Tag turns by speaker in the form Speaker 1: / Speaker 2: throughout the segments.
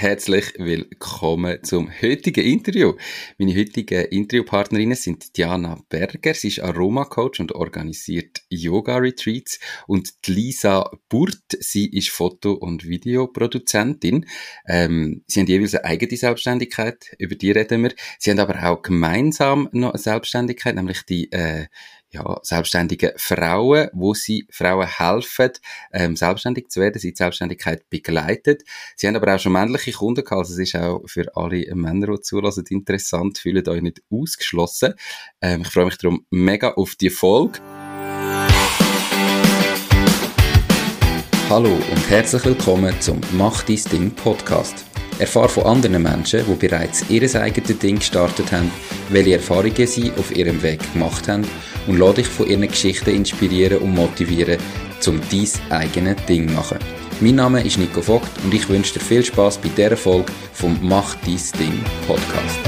Speaker 1: herzlich willkommen zum heutigen Interview. Meine heutigen Interviewpartnerinnen sind Diana Berger, sie ist Aromacoach und organisiert Yoga-Retreats und Lisa Burt, sie ist Foto- und Videoproduzentin. Ähm, sie haben jeweils eine eigene Selbstständigkeit, über die reden wir. Sie haben aber auch gemeinsam noch eine Selbstständigkeit, nämlich die äh, ja, selbstständige Frauen, wo sie Frauen helfen, ähm, selbstständig zu werden, sie die Selbstständigkeit begleitet. Sie haben aber auch schon männliche Kunden gehabt, also es ist auch für alle Männer, die zulassen, interessant, fühlt euch nicht ausgeschlossen. Ähm, ich freue mich darum mega auf die Folge. Hallo und herzlich willkommen zum Mach dein Ding Podcast. Erfahre von anderen Menschen, die bereits ihr eigenes Ding gestartet haben, welche Erfahrungen sie auf ihrem Weg gemacht haben und lade dich von ihren Geschichten inspirieren und motivieren, um dein eigenes Ding zu machen. Mein Name ist Nico Vogt und ich wünsche dir viel Spaß bei dieser Folge vom Mach dein Ding Podcast.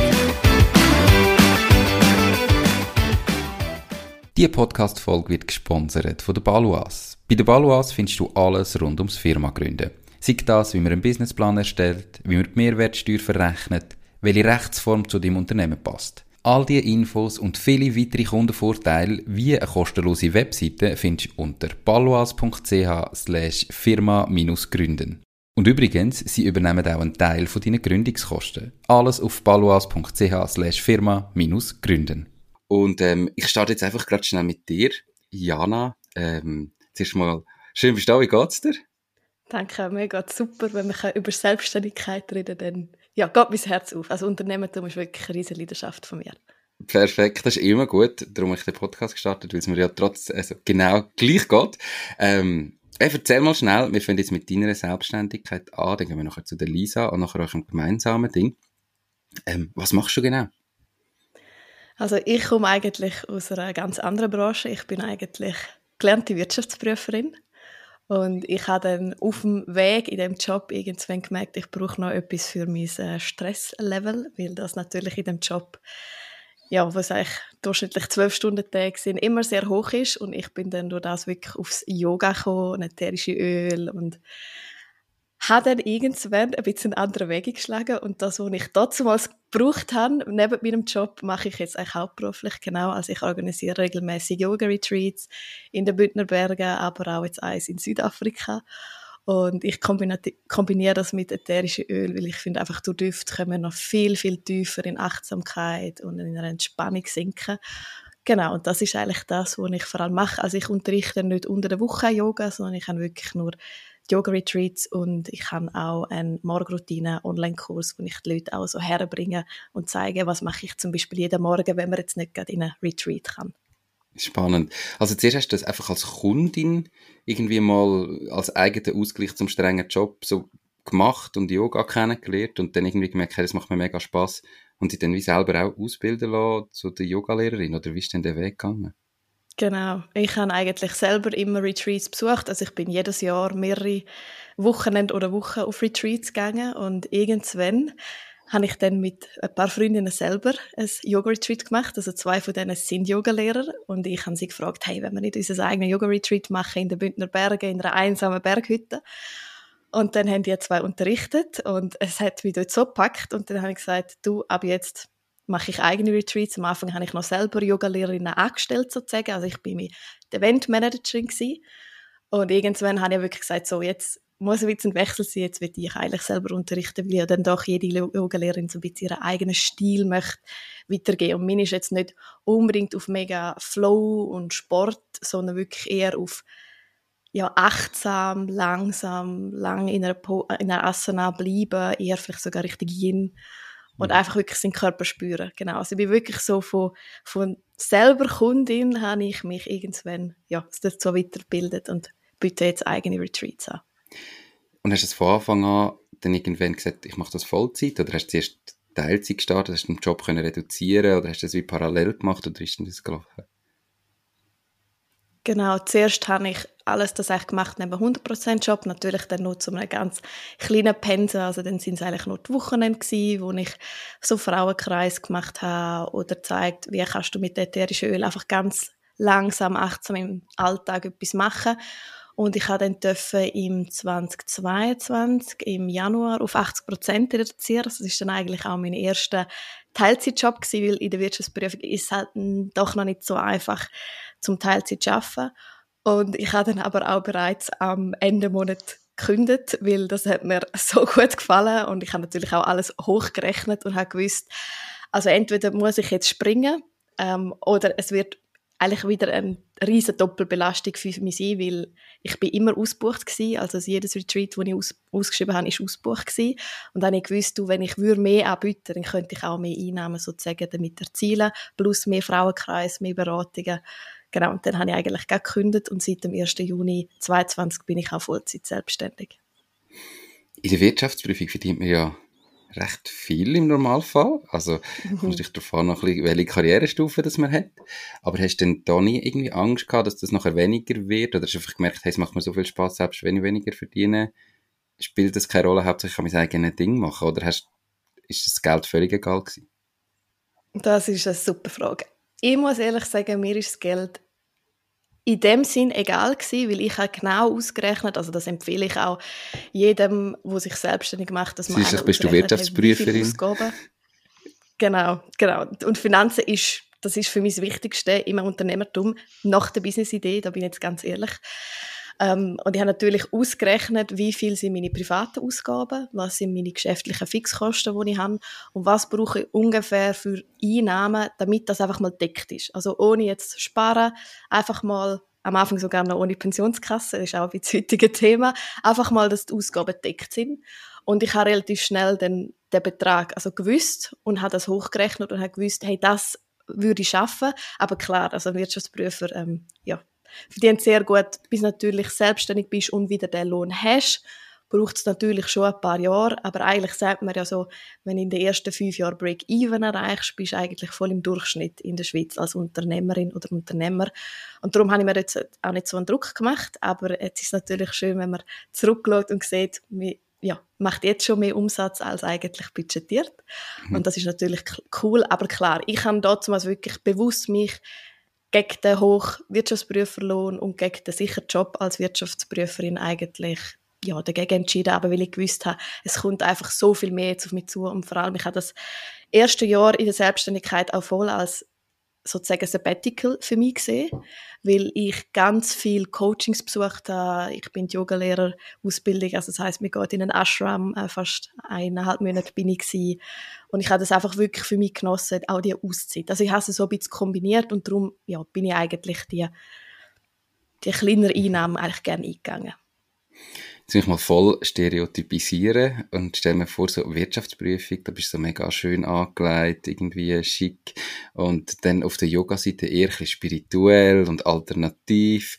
Speaker 1: Diese Podcast-Folge wird gesponsert von der Baluas. Bei der Baluas findest du alles rund ums Firma gründen. Sei das, wie man einen Businessplan erstellt, wie man die Mehrwertsteuer verrechnet, welche Rechtsform zu deinem Unternehmen passt. All diese Infos und viele weitere Kundenvorteile wie eine kostenlose Webseite findest du unter paloas.ch slash firma-gründen. Und übrigens, sie übernehmen auch einen Teil von deinen Gründungskosten. Alles auf paloas.ch slash firma-gründen. Und ähm, ich starte jetzt einfach gerade schnell mit dir, Jana. Ähm, zuerst mal, schön bist du da, wie geht's dir?
Speaker 2: Danke, mir geht super, wenn wir über Selbstständigkeit reden, dann ja, geht mein Herz auf. Also Unternehmertum ist wirklich eine riesige Leidenschaft von mir.
Speaker 1: Perfekt, das ist immer gut. Darum habe ich den Podcast gestartet, weil es mir ja trotz, also genau gleich geht. Ähm, erzähl mal schnell, wir fangen jetzt mit deiner Selbstständigkeit an, dann gehen wir nachher zu der Lisa und nachher eurem gemeinsamen Ding. Ähm, was machst du genau?
Speaker 2: Also ich komme eigentlich aus einer ganz anderen Branche. Ich bin eigentlich gelernte Wirtschaftsprüferin und ich habe dann auf dem Weg in dem Job irgendwann gemerkt, ich brauche noch etwas für mein äh, Stresslevel, weil das natürlich in dem Job, ja, was eigentlich durchschnittlich zwölf Stunden Tag sind, immer sehr hoch ist. Und ich bin dann durch das wirklich aufs Yoga gekommen, ätherische Öl und habe dann irgendwann ein bisschen andere Wege geschlagen und das, was ich damals gebraucht habe, neben meinem Job, mache ich jetzt eigentlich hauptberuflich, genau, also ich organisiere regelmäßig Yoga-Retreats in den Bündner Bergen, aber auch jetzt eins in Südafrika und ich kombiniere das mit ätherischen Öl, weil ich finde einfach, durch Düfte können wir noch viel, viel tiefer in Achtsamkeit und in einer Entspannung sinken. Genau, und das ist eigentlich das, was ich vor allem mache. Also ich unterrichte nicht unter der Woche Yoga, sondern ich habe wirklich nur Yoga-Retreats und ich habe auch einen Morgenroutine-Online-Kurs, wo ich die Leute auch so herbringe und zeige, was mache ich zum Beispiel jeden Morgen, wenn man jetzt nicht gerade in einen Retreat kann.
Speaker 1: Spannend. Also zuerst hast du das einfach als Kundin irgendwie mal als eigenen Ausgleich zum strengen Job so gemacht und Yoga kennengelernt und dann irgendwie gemerkt, hey, das macht mir mega Spaß und dich dann wie selber auch ausbilden lassen zu der Yogalehrerin oder wie ist denn der Weg gegangen?
Speaker 2: Genau. Ich habe eigentlich selber immer Retreats besucht. Also ich bin jedes Jahr mehrere Wochenende oder Wochen auf Retreats gegangen und irgendwann habe ich dann mit ein paar Freundinnen selber ein Yoga-Retreat gemacht. Also zwei von denen sind Yogalehrer und ich habe sie gefragt, hey, wenn wir nicht unser eigenes Yoga-Retreat machen in den Bündner Bergen, in einer einsamen Berghütte. Und dann haben die zwei unterrichtet und es hat mich dort so gepackt und dann habe ich gesagt, du, ab jetzt mache ich eigene Retreats. Am Anfang habe ich noch selber Yogalehrerinnen angestellt sozusagen. Also ich bin mit Eventmanagerin gewesen. Und irgendwann habe ich wirklich gesagt, so jetzt muss ein ein Wechsel sein, jetzt will ich eigentlich selber unterrichten, weil ja dann doch jede Yogalehrerin so ein bisschen ihren eigenen Stil möchte weitergehen. Und meine ist jetzt nicht unbedingt auf mega Flow und Sport, sondern wirklich eher auf ja, achtsam, langsam, lang in einer, po in einer Asana bleiben, eher vielleicht sogar richtig Yin und mhm. einfach wirklich seinen Körper spüren. Genau. Also ich bin wirklich so von, von selber Kundin habe ich mich irgendwann ja, dazu weitergebildet und biete jetzt eigene Retreats an.
Speaker 1: Und hast du es von Anfang an dann irgendwann gesagt, ich mache das Vollzeit oder hast du zuerst Teilzeit gestartet, hast du den Job können reduzieren oder hast du das wie parallel gemacht oder ist denn das gelaufen?
Speaker 2: Genau, zuerst habe ich alles das eigentlich gemacht neben 100% Job, natürlich dann nur zu einem ganz kleinen Pensen, also dann sind es eigentlich nur die Wochenende gewesen, wo ich so Frauenkreis gemacht habe oder gezeigt, wie kannst du mit ätherischen Öl einfach ganz langsam, achtsam im Alltag etwas machen. und ich habe dann dürfen im 2022 im Januar auf 80 Prozent reduzieren. Das ist dann eigentlich auch mein erster Teilzeitjob gewesen, weil in der Wirtschaftsprüfung ist es halt doch noch nicht so einfach zum Teilzeit zu arbeiten. Und ich habe dann aber auch bereits am Ende Monat gekündigt, weil das hat mir so gut gefallen und ich habe natürlich auch alles hochgerechnet und habe gewusst, also entweder muss ich jetzt springen ähm, oder es wird eigentlich wieder eine riesige Doppelbelastung für mich sein, weil ich bin immer ausgebucht gewesen, also jedes Retreat, das ich aus, ausgeschrieben habe, ist ausgebucht gewesen. Und dann habe ich gewusst, du, wenn ich mehr anbieten dann könnte ich auch mehr Einnahmen sozusagen damit erzielen, plus mehr Frauenkreis, mehr Beratungen. Genau, und dann habe ich eigentlich gekündigt und seit dem 1. Juni 2022 bin ich auch Vollzeit selbstständig.
Speaker 1: In der Wirtschaftsprüfung verdient man ja recht viel im Normalfall. Also, mhm. kommt natürlich darauf an, noch ein bisschen, welche Karrierestufe das man hat. Aber hast du denn da nie irgendwie Angst gehabt, dass das nachher weniger wird? Oder hast du einfach gemerkt, hey, es macht mir so viel Spaß, selbst wenn ich weniger verdiene, spielt das keine Rolle, hauptsächlich kann ich mein eigenes Ding machen? Oder hast, ist das Geld völlig egal gewesen?
Speaker 2: Das ist eine super Frage. Ich muss ehrlich sagen, mir ist das Geld in dem Sinn egal gewesen, weil ich habe genau ausgerechnet, also das empfehle ich auch jedem, der sich selbstständig macht, dass man
Speaker 1: Siehst, bist du Wirtschaftsprüferin?
Speaker 2: Genau, genau. Und Finanzen ist, das ist für mich das Wichtigste im Unternehmertum nach der Businessidee, da bin ich jetzt ganz ehrlich. Ähm, und ich habe natürlich ausgerechnet, wie viel sind meine privaten Ausgaben, was sind meine geschäftlichen Fixkosten, die ich habe und was brauche ich ungefähr für Einnahmen, damit das einfach mal deckt ist. Also ohne jetzt zu sparen, einfach mal am Anfang sogar noch ohne Pensionskasse, das ist auch ein heutiges Thema, einfach mal, dass die Ausgaben deckt sind. Und ich habe relativ schnell den, den Betrag also gewusst und habe das hochgerechnet und habe gewusst, hey, das würde ich schaffen. Aber klar, also Wirtschaftsprüfer, ähm, ja, verdient sehr gut, bis natürlich selbstständig bist und wieder den Lohn hast, braucht es natürlich schon ein paar Jahre, aber eigentlich sagt man ja so, wenn du in den ersten fünf Jahren Break-Even erreichst, bist du eigentlich voll im Durchschnitt in der Schweiz als Unternehmerin oder Unternehmer. Und darum habe ich mir jetzt auch nicht so einen Druck gemacht, aber jetzt ist es natürlich schön, wenn man zurückschaut und sieht, wie, ja, macht jetzt schon mehr Umsatz als eigentlich budgetiert. Mhm. Und das ist natürlich cool, aber klar, ich habe damals wirklich bewusst mich gegen den hohen Wirtschaftsprüferlohn und gegen den sicheren Job als Wirtschaftsprüferin eigentlich ja, dagegen entschieden, aber weil ich gewusst habe, es kommt einfach so viel mehr jetzt auf mich zu. Und vor allem, ich habe das erste Jahr in der Selbstständigkeit auch voll als sozusagen Sabbatical für mich gesehen, weil ich ganz viel Coachings besucht habe. Ich bin Yogalehrer Ausbildung, also das heißt, mir geht in einen Ashram, äh, fast eineinhalb Monate bin ich gewesen. und ich habe das einfach wirklich für mich genossen, auch die Auszeit. Also ich habe es so ein bisschen kombiniert und darum ja, bin ich eigentlich die, die kleineren Einnahmen eigentlich gerne eingegangen
Speaker 1: mich mal voll stereotypisieren und stell mir vor, so Wirtschaftsprüfung, da bist du so mega schön angelegt, irgendwie schick und dann auf der Yoga-Seite eher ein bisschen spirituell und alternativ.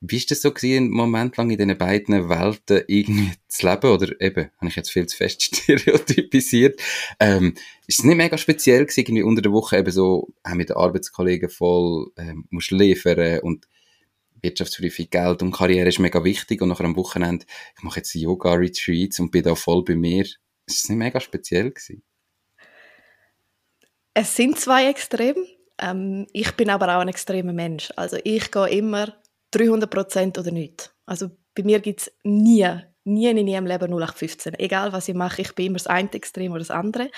Speaker 1: Wie ist das so gewesen, einen Moment lang in diesen beiden Welten irgendwie zu leben? Oder eben, habe ich jetzt viel zu fest stereotypisiert? Ähm, ist es nicht mega speziell gewesen, irgendwie unter der Woche eben so, haben mit den Arbeitskollegen voll, ähm, musst liefern und Wirtschaftsprüfung, Geld und Karriere ist mega wichtig und nachher am Wochenende, ich mache jetzt Yoga-Retreats und bin da voll bei mir. Ist das nicht mega speziell gewesen?
Speaker 2: Es sind zwei Extreme. Ähm, ich bin aber auch ein extremer Mensch. Also ich gehe immer 300% oder nicht. Also bei mir gibt es nie, nie in ihrem Leben 0815. Egal was ich mache, ich bin immer das eine Extrem oder das andere.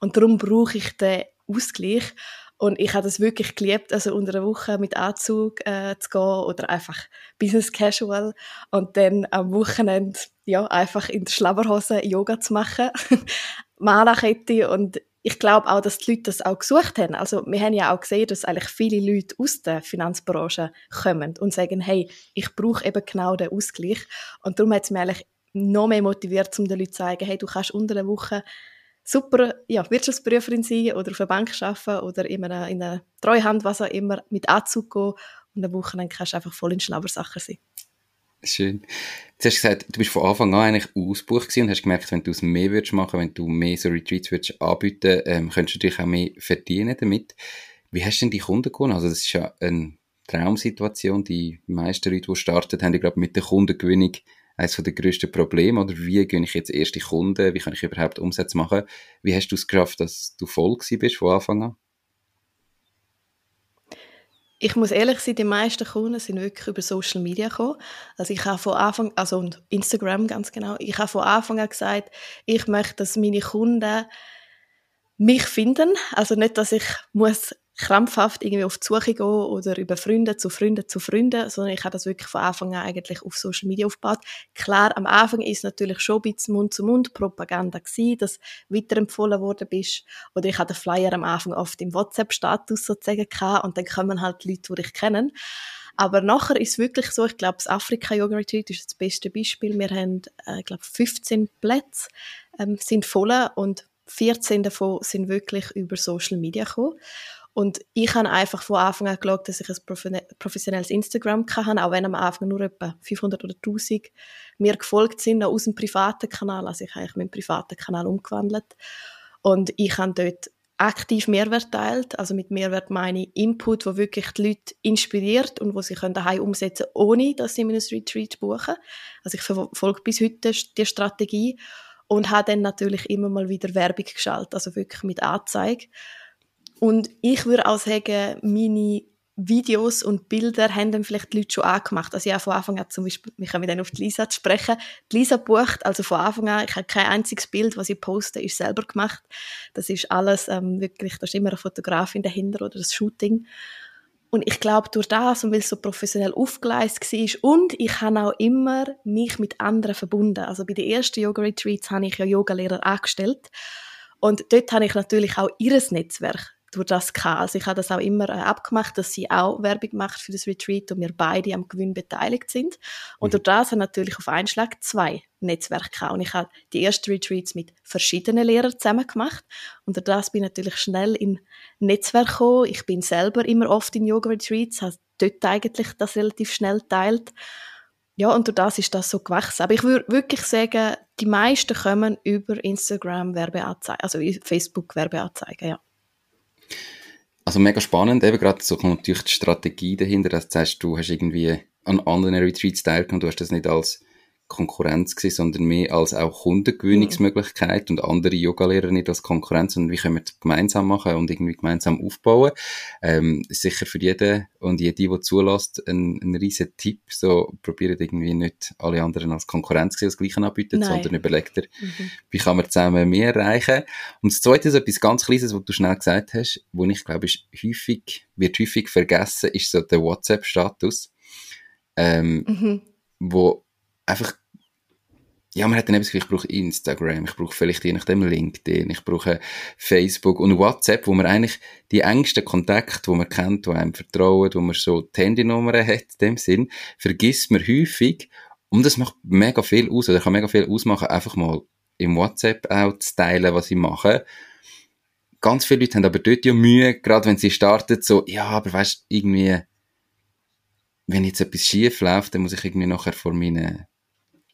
Speaker 2: Und darum brauche ich den Ausgleich. Und ich habe das wirklich geliebt, also unter der Woche mit Anzug äh, zu gehen oder einfach Business Casual und dann am Wochenende ja, einfach in der Schlabberhose Yoga zu machen, Malakette und ich glaube auch, dass die Leute das auch gesucht haben. Also wir haben ja auch gesehen, dass eigentlich viele Leute aus der Finanzbranche kommen und sagen, hey, ich brauche eben genau den Ausgleich. Und darum hat es mich eigentlich noch mehr motiviert, um den Leuten zu sagen, hey, du kannst unter der Woche super ja, Wirtschaftsprüferin sein oder auf einer Bank arbeiten oder in einer, in einer Treuhand, was auch immer, mit Anzug gehen und eine Woche dann kannst du einfach voll in Schlaubersachen sein.
Speaker 1: Schön. Du hast gesagt, du bist von Anfang an eigentlich ausgebucht und hast gemerkt, wenn du es mehr würdest machen, wenn du mehr so Retreats würdest anbieten, ähm, könntest du natürlich auch mehr verdienen damit. Wie hast du denn die Kunden gewonnen? Also das ist ja eine Traumsituation. Die meisten Leute, die starten, haben ja, glaube mit der Kundengewinnung eines der grössten Probleme, oder wie gehe ich jetzt erste Kunden, wie kann ich überhaupt Umsätze machen? Wie hast du es geschafft, dass du voll bist von Anfang an?
Speaker 2: ich muss ehrlich sein, die meisten Kunden sind wirklich über Social Media gekommen. Also ich habe von Anfang, also und Instagram ganz genau, ich habe von Anfang an gesagt, ich möchte, dass meine Kunden mich finden. Also nicht, dass ich muss krampfhaft irgendwie auf die Suche gehen oder über Freunde zu Freunde zu Freunden, sondern ich habe das wirklich von Anfang an eigentlich auf Social Media aufgebaut. Klar, am Anfang ist natürlich schon ein bisschen Mund-zu-Mund-Propaganda gewesen, dass weiterempfohlen worden bist. Oder ich hatte den Flyer am Anfang oft im WhatsApp-Status sozusagen gehabt und dann kommen halt Leute, die dich kennen. Aber nachher ist es wirklich so, ich glaube, das Afrika Yoga Retreat ist das beste Beispiel. Wir haben, äh, glaube, 15 Plätze ähm, sind voll und 14 davon sind wirklich über Social Media gekommen. Und ich habe einfach von Anfang an geschaut, dass ich ein professionelles Instagram kann, auch wenn am Anfang nur etwa 500 oder 1000 mir gefolgt sind, aus dem privaten Kanal. Also ich habe meinen privaten Kanal umgewandelt. Und ich habe dort aktiv Mehrwert teilt. Also mit Mehrwert meine Input, wo wirklich die Leute inspiriert und wo sie können daheim umsetzen, ohne dass sie in einem Retreat buchen. Also ich verfolge bis heute die Strategie und habe dann natürlich immer mal wieder Werbung geschaltet, also wirklich mit Anzeige. Und ich würde auch sagen, meine Videos und Bilder haben dann vielleicht die Leute schon angemacht. Also ich habe von Anfang an zum Beispiel, wir kommen dann auf die Lisa zu sprechen, die Lisa bucht, also von Anfang an, ich habe kein einziges Bild, was ich poste, ist selber gemacht. Das ist alles ähm, wirklich, da ist immer eine Fotografin dahinter oder das Shooting. Und ich glaube, durch das und weil es so professionell aufgeleistet war und ich habe auch immer mich mit anderen verbunden. Also bei den ersten Yoga-Retreats habe ich ja Yogalehrer angestellt und dort habe ich natürlich auch ihres Netzwerk durch das gehabt. Also ich habe das auch immer äh, abgemacht, dass sie auch Werbung macht für das Retreat und wir beide am Gewinn beteiligt sind. Und mhm. durch das habe natürlich auf einen Schlag zwei Netzwerke gehabt. Und ich habe die ersten Retreats mit verschiedenen Lehrern zusammen gemacht. Und durch das bin ich natürlich schnell in Netzwerk gekommen. Ich bin selber immer oft in Yoga-Retreats, habe dort eigentlich das relativ schnell teilt. Ja, und durch das ist das so gewachsen. Aber ich würde wirklich sagen, die meisten kommen über Instagram Werbeanzeigen, also Facebook Werbeanzeigen, ja.
Speaker 1: Also mega spannend, eben gerade so kommt natürlich die Strategie dahinter, dass du du hast irgendwie an anderen Retreats teilgenommen, du hast das nicht als Konkurrenz gesehen, sondern mehr als auch Kundengewinnungsmöglichkeit und andere Yogalehrer nicht als Konkurrenz, sondern wie können wir das gemeinsam machen und irgendwie gemeinsam aufbauen. Ähm, sicher für jeden und jede, die zulässt, ein, ein riesen Tipp. So, probiert irgendwie nicht alle anderen als Konkurrenz sehen, das Gleiche anbieten, Nein. sondern überlegt dir, mhm. wie kann man zusammen mehr erreichen. Und das Zweite ist etwas ganz Kleines, was du schnell gesagt hast, wo ich glaube, ist häufig, wird häufig vergessen, ist so der WhatsApp-Status. Ähm, mhm. wo einfach, ja, man hat dann eben ich brauche Instagram, ich brauche vielleicht je nachdem LinkedIn, ich brauche Facebook und WhatsApp, wo man eigentlich die engsten Kontakte, wo man kennt, wo einem vertrauen, wo man so die Handynummern hat, in dem Sinn, vergisst man häufig und das macht mega viel aus, oder kann mega viel ausmachen, einfach mal im WhatsApp auch zu teilen, was ich mache. Ganz viele Leute haben aber dort ja Mühe, gerade wenn sie starten, so, ja, aber weißt, irgendwie, wenn jetzt etwas schief läuft, dann muss ich irgendwie nachher vor meinen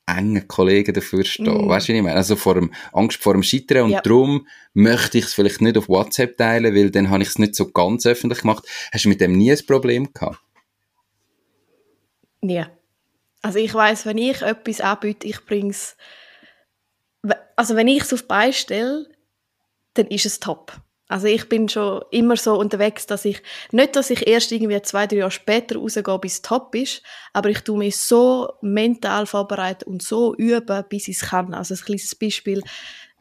Speaker 1: engen Kollegen dafür stehen. Mm. Weißt du, was ich meine? Also vor dem, Angst vor dem Scheitern und ja. darum möchte ich es vielleicht nicht auf WhatsApp teilen, weil dann habe ich es nicht so ganz öffentlich gemacht. Hast du mit dem nie ein Problem gehabt?
Speaker 2: Nie. Also ich weiß, wenn ich etwas anbiete, ich bringe es, also wenn ich es auf beistelle, dann ist es top. Also ich bin schon immer so unterwegs, dass ich, nicht, dass ich erst irgendwie zwei, drei Jahre später rausgehe, bis es top ist, aber ich tue mich so mental vorbereiten und so üben, bis ich es kann. Also ein kleines Beispiel,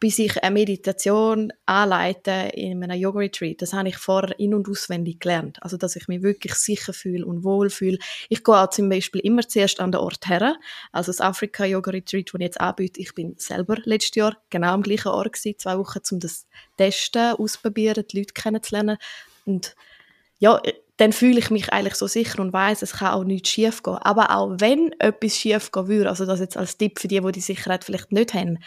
Speaker 2: bis ich eine Meditation anleite in einem Yoga-Retreat. Das habe ich vorher in- und auswendig gelernt. Also, dass ich mich wirklich sicher fühle und wohl fühle. Ich gehe auch zum Beispiel immer zuerst an den Ort her. Also, das Afrika-Yoga-Retreat, das ich jetzt anbiete, ich bin selber letztes Jahr genau am gleichen Ort gewesen, zwei Wochen, um das testen, ausprobieren, die Leute kennenzulernen. Und ja, dann fühle ich mich eigentlich so sicher und weiß, es kann auch nichts schief gehen. Aber auch wenn etwas schief gehen würde, also das jetzt als Tipp für die, die die Sicherheit vielleicht nicht haben,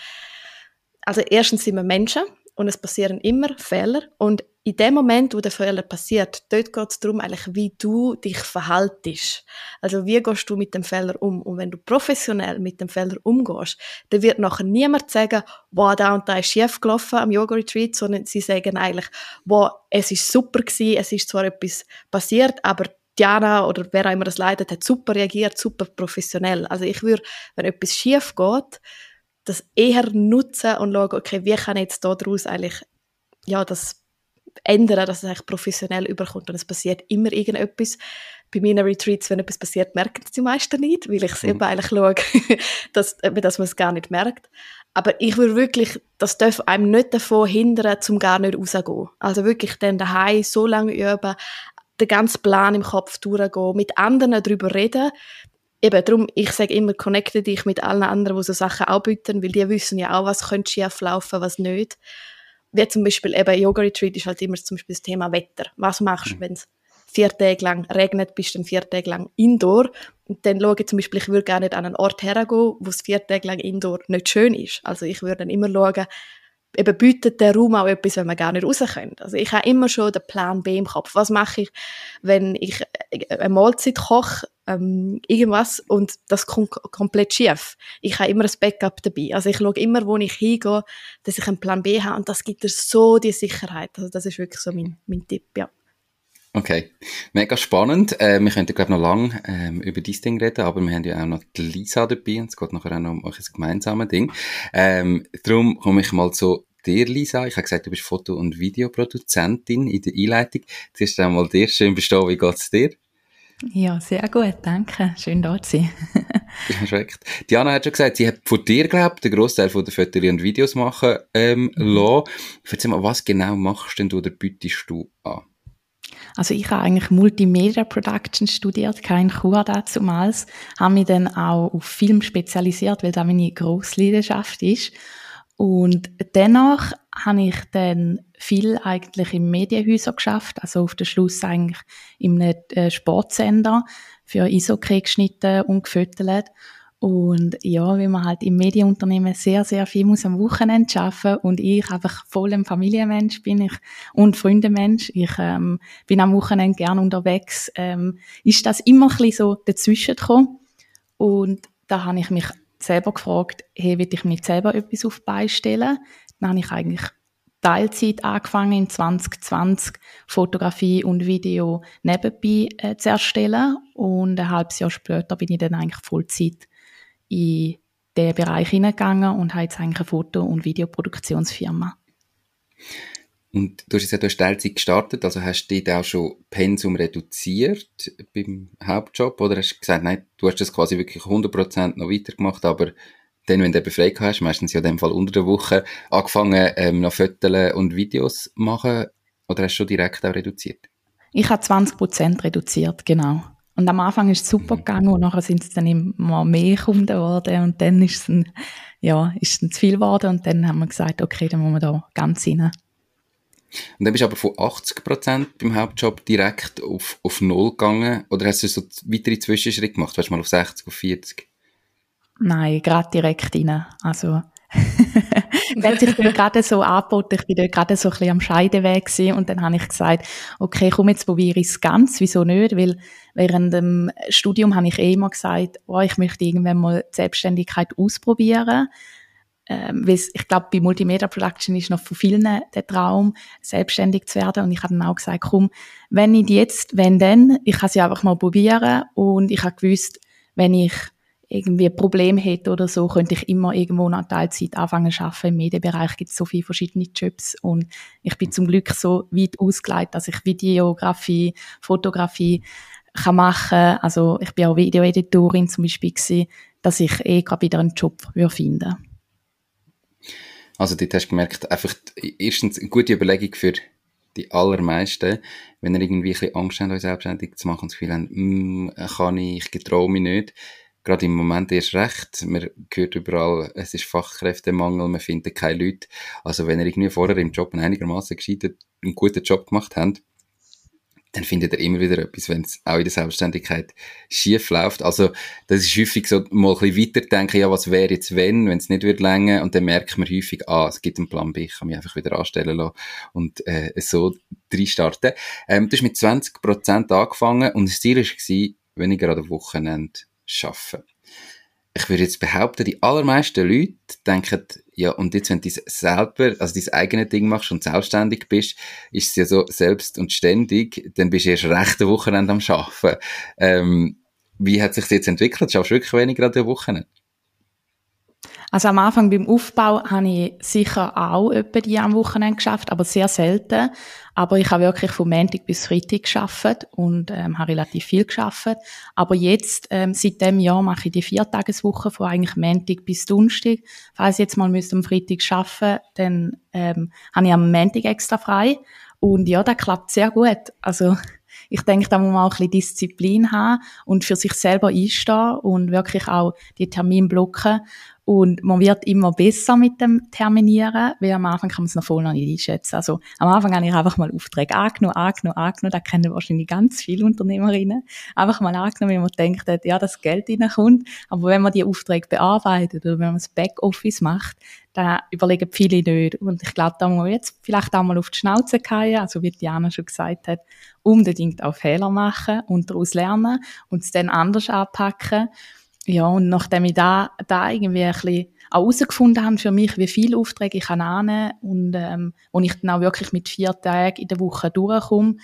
Speaker 2: also erstens sind wir Menschen und es passieren immer Fehler und in dem Moment, wo der Fehler passiert, dort geht es darum, eigentlich, wie du dich verhaltest. Also wie gehst du mit dem Fehler um? Und wenn du professionell mit dem Fehler umgehst, dann wird nachher niemand sagen, wow, da und da ist schief gelaufen am Yoga-Retreat, sondern sie sagen eigentlich, wow, es ist super gewesen, es ist zwar etwas passiert, aber Diana oder wer auch immer das leidet, hat super reagiert, super professionell. Also ich würde, wenn etwas schief geht, das eher nutzen und schauen, okay, wie kann ich jetzt daraus eigentlich, ja, das ändern, dass es eigentlich professionell überkommt und es passiert immer irgendetwas. Bei meinen Retreats, wenn etwas passiert, merken es die meisten nicht, weil ich es mhm. eben eigentlich schaue, dass, dass man es gar nicht merkt. Aber ich würde wirklich, das darf einem nicht davon hindern, zum gar nicht rauszugehen. Also wirklich dann daheim so lange üben, den ganzen Plan im Kopf durchgehen, mit anderen darüber reden. Eben darum, ich sage immer, connecte dich mit allen anderen, die so Sachen auch bieten, weil die wissen ja auch, was könnte schief laufen, was nicht. Wie zum Beispiel eben Yoga Retreat ist halt immer zum Beispiel das Thema Wetter. Was machst du, mhm. wenn es vier Tage lang regnet, bist du dann vier Tage lang indoor. Und dann schaue ich zum Beispiel, ich würde gerne nicht an einen Ort hergehen, wo es vier Tage lang indoor nicht schön ist. Also ich würde dann immer schauen, eben bietet der Raum auch etwas, wenn man gar nicht raus können. Also ich habe immer schon den Plan B im Kopf. Was mache ich, wenn ich eine Mahlzeit koche, ähm, irgendwas und das kommt komplett schief. Ich habe immer ein Backup dabei. Also ich schaue immer, wo ich hingehe, dass ich einen Plan B habe und das gibt dir so die Sicherheit. Also das ist wirklich so mein, mein Tipp, ja.
Speaker 1: Okay, mega spannend. Äh, wir könnten, glaube noch lange ähm, über dieses Ding reden, aber wir haben ja auch noch die Lisa dabei und es geht nachher auch noch um ein gemeinsames Ding. Ähm, darum komme ich mal zu dir, Lisa. Ich habe gesagt, du bist Foto- und Videoproduzentin in der Einleitung. Zuerst einmal dir, schön bestehen, wie geht's dir?
Speaker 3: Ja, sehr gut, danke. Schön da zu sein.
Speaker 1: Perfekt. Diana hat schon gesagt, sie hat von dir, glaube ich, den Großteil von der Fotos und Videos machen ähm, mhm. lassen. Erzähl mal, was genau machst denn du oder bietest du an?
Speaker 3: Also ich habe eigentlich Multimedia Production studiert, kein Chur damals, habe mich dann auch auf Film spezialisiert, weil das meine grosse Leidenschaft ist. Und dennoch habe ich dann viel eigentlich im Medienhäuser geschafft, also auf den Schluss eigentlich im äh, Sportsender für Eishockey geschnitten und gefüttert. Und ja, wie man halt im Medienunternehmen sehr, sehr viel muss am Wochenende arbeiten und ich einfach voll ein Familienmensch bin ich und Freundemensch. Ich ähm, bin am Wochenende gern unterwegs. Ähm, ist das immer ein so dazwischen gekommen. Und da habe ich mich selber gefragt, hey, will ich mir selber etwas auf beistellen? Dann habe ich eigentlich Teilzeit angefangen in 2020 Fotografie und Video nebenbei äh, zu erstellen und ein halbes Jahr später bin ich dann eigentlich Vollzeit in den Bereich hineingegangen und habe jetzt eigentlich eine Foto- und Videoproduktionsfirma.
Speaker 1: Und du hast jetzt ja durch Teilzeit gestartet, also hast du dort auch schon Pensum reduziert beim Hauptjob oder hast du gesagt, nein, du hast das quasi wirklich 100% noch weitergemacht, aber dann, wenn du eben frei hast, meistens ja in dem Fall unter der Woche, angefangen ähm, noch Fotos und Videos machen oder hast du schon direkt auch reduziert?
Speaker 3: Ich habe 20% reduziert, genau. Und am Anfang ist es super gegangen und nachher sind es dann immer mehr Kunden geworden und dann ist es dann, ja, ist es zu viel geworden und dann haben wir gesagt, okay, dann müssen wir da ganz rein.
Speaker 1: Und dann bist du aber von 80% beim Hauptjob direkt auf, auf Null gegangen oder hast du so weitere Zwischenschritte gemacht? Weißt du mal auf 60, auf 40?
Speaker 3: Nein, gerade direkt rein. Also, wenn sich dann gerade so angeboten, ich bin dort gerade so ein bisschen am Scheideweg gewesen, und dann habe ich gesagt, okay, komm, jetzt probiere ich es ganz, wieso nicht, weil während dem Studium habe ich eh immer gesagt, oh, ich möchte irgendwann mal die Selbstständigkeit ausprobieren, ähm, weil ich glaube, bei Multimedia Production ist noch von vielen der Traum, selbstständig zu werden. Und ich habe dann auch gesagt, komm, wenn nicht jetzt, wenn dann, ich kann ja einfach mal probieren. Und ich habe gewusst, wenn ich irgendwie ein Problem hätte oder so, könnte ich immer irgendwo nach Teilzeit anfangen zu arbeiten. Im Medienbereich gibt es so viele verschiedene Jobs und ich bin zum Glück so weit ausgeleitet, dass ich Videografie, Fotografie kann machen. Also ich bin auch Videoeditorin zum Beispiel gewesen, dass ich eh gerade wieder einen Job finden
Speaker 1: Also dort hast du gemerkt, einfach erstens eine gute Überlegung für die allermeisten, wenn er irgendwie ein bisschen Angst haben, euch selbstständig zu machen und das Gefühl haben, mm, kann ich, ich getraue mich nicht gerade im Moment erst recht. Man hört überall, es ist Fachkräftemangel, man findet keine Leute. Also wenn ihr irgendwie vorher im Job einigermaßen gescheiten, einen guten Job gemacht habt, dann findet ihr immer wieder etwas, wenn es auch in der Selbstständigkeit schief läuft. Also, das ist häufig so, mal ein bisschen weiterdenken, ja, was wäre jetzt wenn, wenn es nicht wird länger und dann merkt man häufig, ah, es gibt einen Plan B, ich kann mich einfach wieder anstellen lassen und äh, so reinstarten. Ähm, du hast mit 20% angefangen und das Ziel war, weniger an der Wochenende schaffen. Ich würde jetzt behaupten, die allermeisten Leute denken, ja, und jetzt, wenn du selber, also dein eigenes Ding machst und selbstständig bist, ist es ja so selbst und ständig, dann bist du erst recht ein Wochenende am Arbeiten. Ähm, wie hat sich das jetzt entwickelt? Schaffst du wirklich weniger an der Wochenende?
Speaker 3: Also am Anfang beim Aufbau habe ich sicher auch etwa die am Wochenende geschafft, aber sehr selten. Aber ich habe wirklich von Montag bis Freitag geschafft und ähm, habe relativ viel geschafft. Aber jetzt, ähm, seit dem Jahr, mache ich die Viertageswoche von eigentlich Montag bis Donnerstag. Falls ich jetzt mal müsste am Freitag arbeiten, dann ähm, habe ich am Montag extra frei. Und ja, das klappt sehr gut. Also ich denke, da muss man auch ein bisschen Disziplin haben und für sich selber einstehen und wirklich auch die Termine blocken. Und man wird immer besser mit dem Terminieren, weil am Anfang kann man es noch voll noch nicht einschätzen. Also am Anfang habe ich einfach mal Aufträge angenommen, angenommen, angenommen. Da kennen wahrscheinlich ganz viele Unternehmerinnen. Einfach mal angenommen, wenn man denkt, ja, das Geld reinkommt. Aber wenn man die Aufträge bearbeitet oder wenn man das Backoffice macht, dann überlegen viele nicht. Und ich glaube, da muss man jetzt vielleicht auch mal auf die Schnauze fallen, also wie Diana schon gesagt hat, unbedingt auch Fehler machen und daraus lernen und es dann anders anpacken. Ja, und nachdem ich da, da irgendwie ein bisschen auch herausgefunden habe für mich, wie viele Aufträge ich annehmen kann und ähm, und ich dann auch wirklich mit vier Tagen in der Woche durchkomme,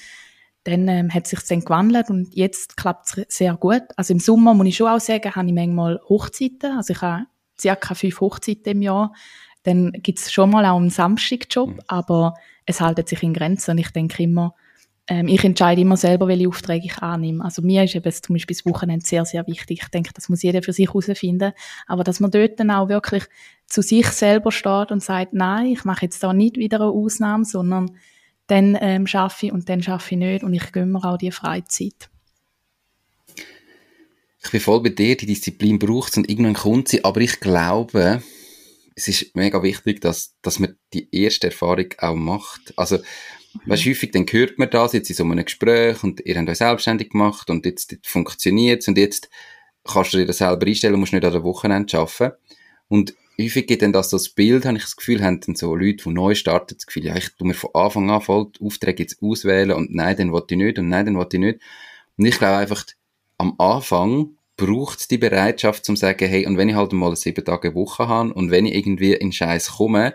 Speaker 3: dann ähm, hat sich dann gewandelt und jetzt klappt es sehr gut. Also im Sommer muss ich schon auch sagen, habe ich manchmal Hochzeiten, also ich habe circa fünf Hochzeiten im Jahr. Dann gibt es schon mal auch einen Samstagjob, mhm. aber es haltet sich in Grenzen und ich denke immer, ähm, ich entscheide immer selber, welche Aufträge ich annehme. Also mir ist eben zum Beispiel das Wochenende sehr, sehr wichtig. Ich denke, das muss jeder für sich herausfinden. Aber dass man dort dann auch wirklich zu sich selber steht und sagt, nein, ich mache jetzt da nicht wieder eine Ausnahme, sondern dann ähm, schaffe ich und dann schaffe ich nicht und ich gönne mir auch die Freizeit.
Speaker 1: Ich bin voll bei dir, die Disziplin braucht es und irgendwann kommt sie, aber ich glaube, es ist mega wichtig, dass, dass man die erste Erfahrung auch macht. Also, Weißt, häufig dann hört man das jetzt in so einem Gespräch und ihr habt euch selbstständig gemacht und jetzt, jetzt funktioniert und jetzt kannst du dir das selber einstellen und musst nicht an der Wochenende arbeiten. Und häufig geht dann das so das Bild, habe ich das Gefühl, haben dann so Leute, die neu starten, das Gefühl, ja, ich tu mir von Anfang an voll die Aufträge jetzt auswählen und nein, dann wollte ich nicht und nein, dann wollte ich nicht. Und ich glaube einfach, am Anfang braucht es die Bereitschaft, zum sagen, hey, und wenn ich halt mal sieben Tage Woche habe und wenn ich irgendwie in Scheiß komme,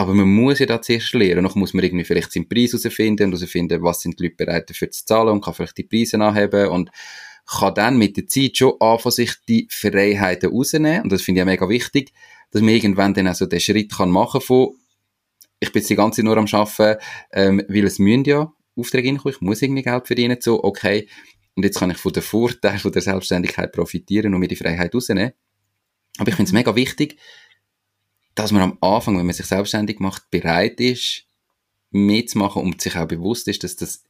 Speaker 1: aber man muss ja da zuerst lernen. Noch muss man irgendwie vielleicht seinen Preis herausfinden und herausfinden, was sind die Leute bereit dafür zu zahlen und kann vielleicht die Preise anheben und kann dann mit der Zeit schon anfangen, sich die Freiheiten rausnehmen. Und das finde ich ja mega wichtig, dass man irgendwann dann also den Schritt kann machen von, ich bin jetzt die ganze Zeit nur am Arbeiten, ähm, weil es müssen ja Aufträge reinkommen, ich muss irgendwie Geld verdienen, so, okay, und jetzt kann ich von den Vorteilen von der Selbstständigkeit profitieren und mir die Freiheit rausnehmen. Aber ich finde es mega wichtig, dass man am Anfang, wenn man sich selbstständig macht, bereit ist, mitzumachen und sich auch bewusst ist, dass das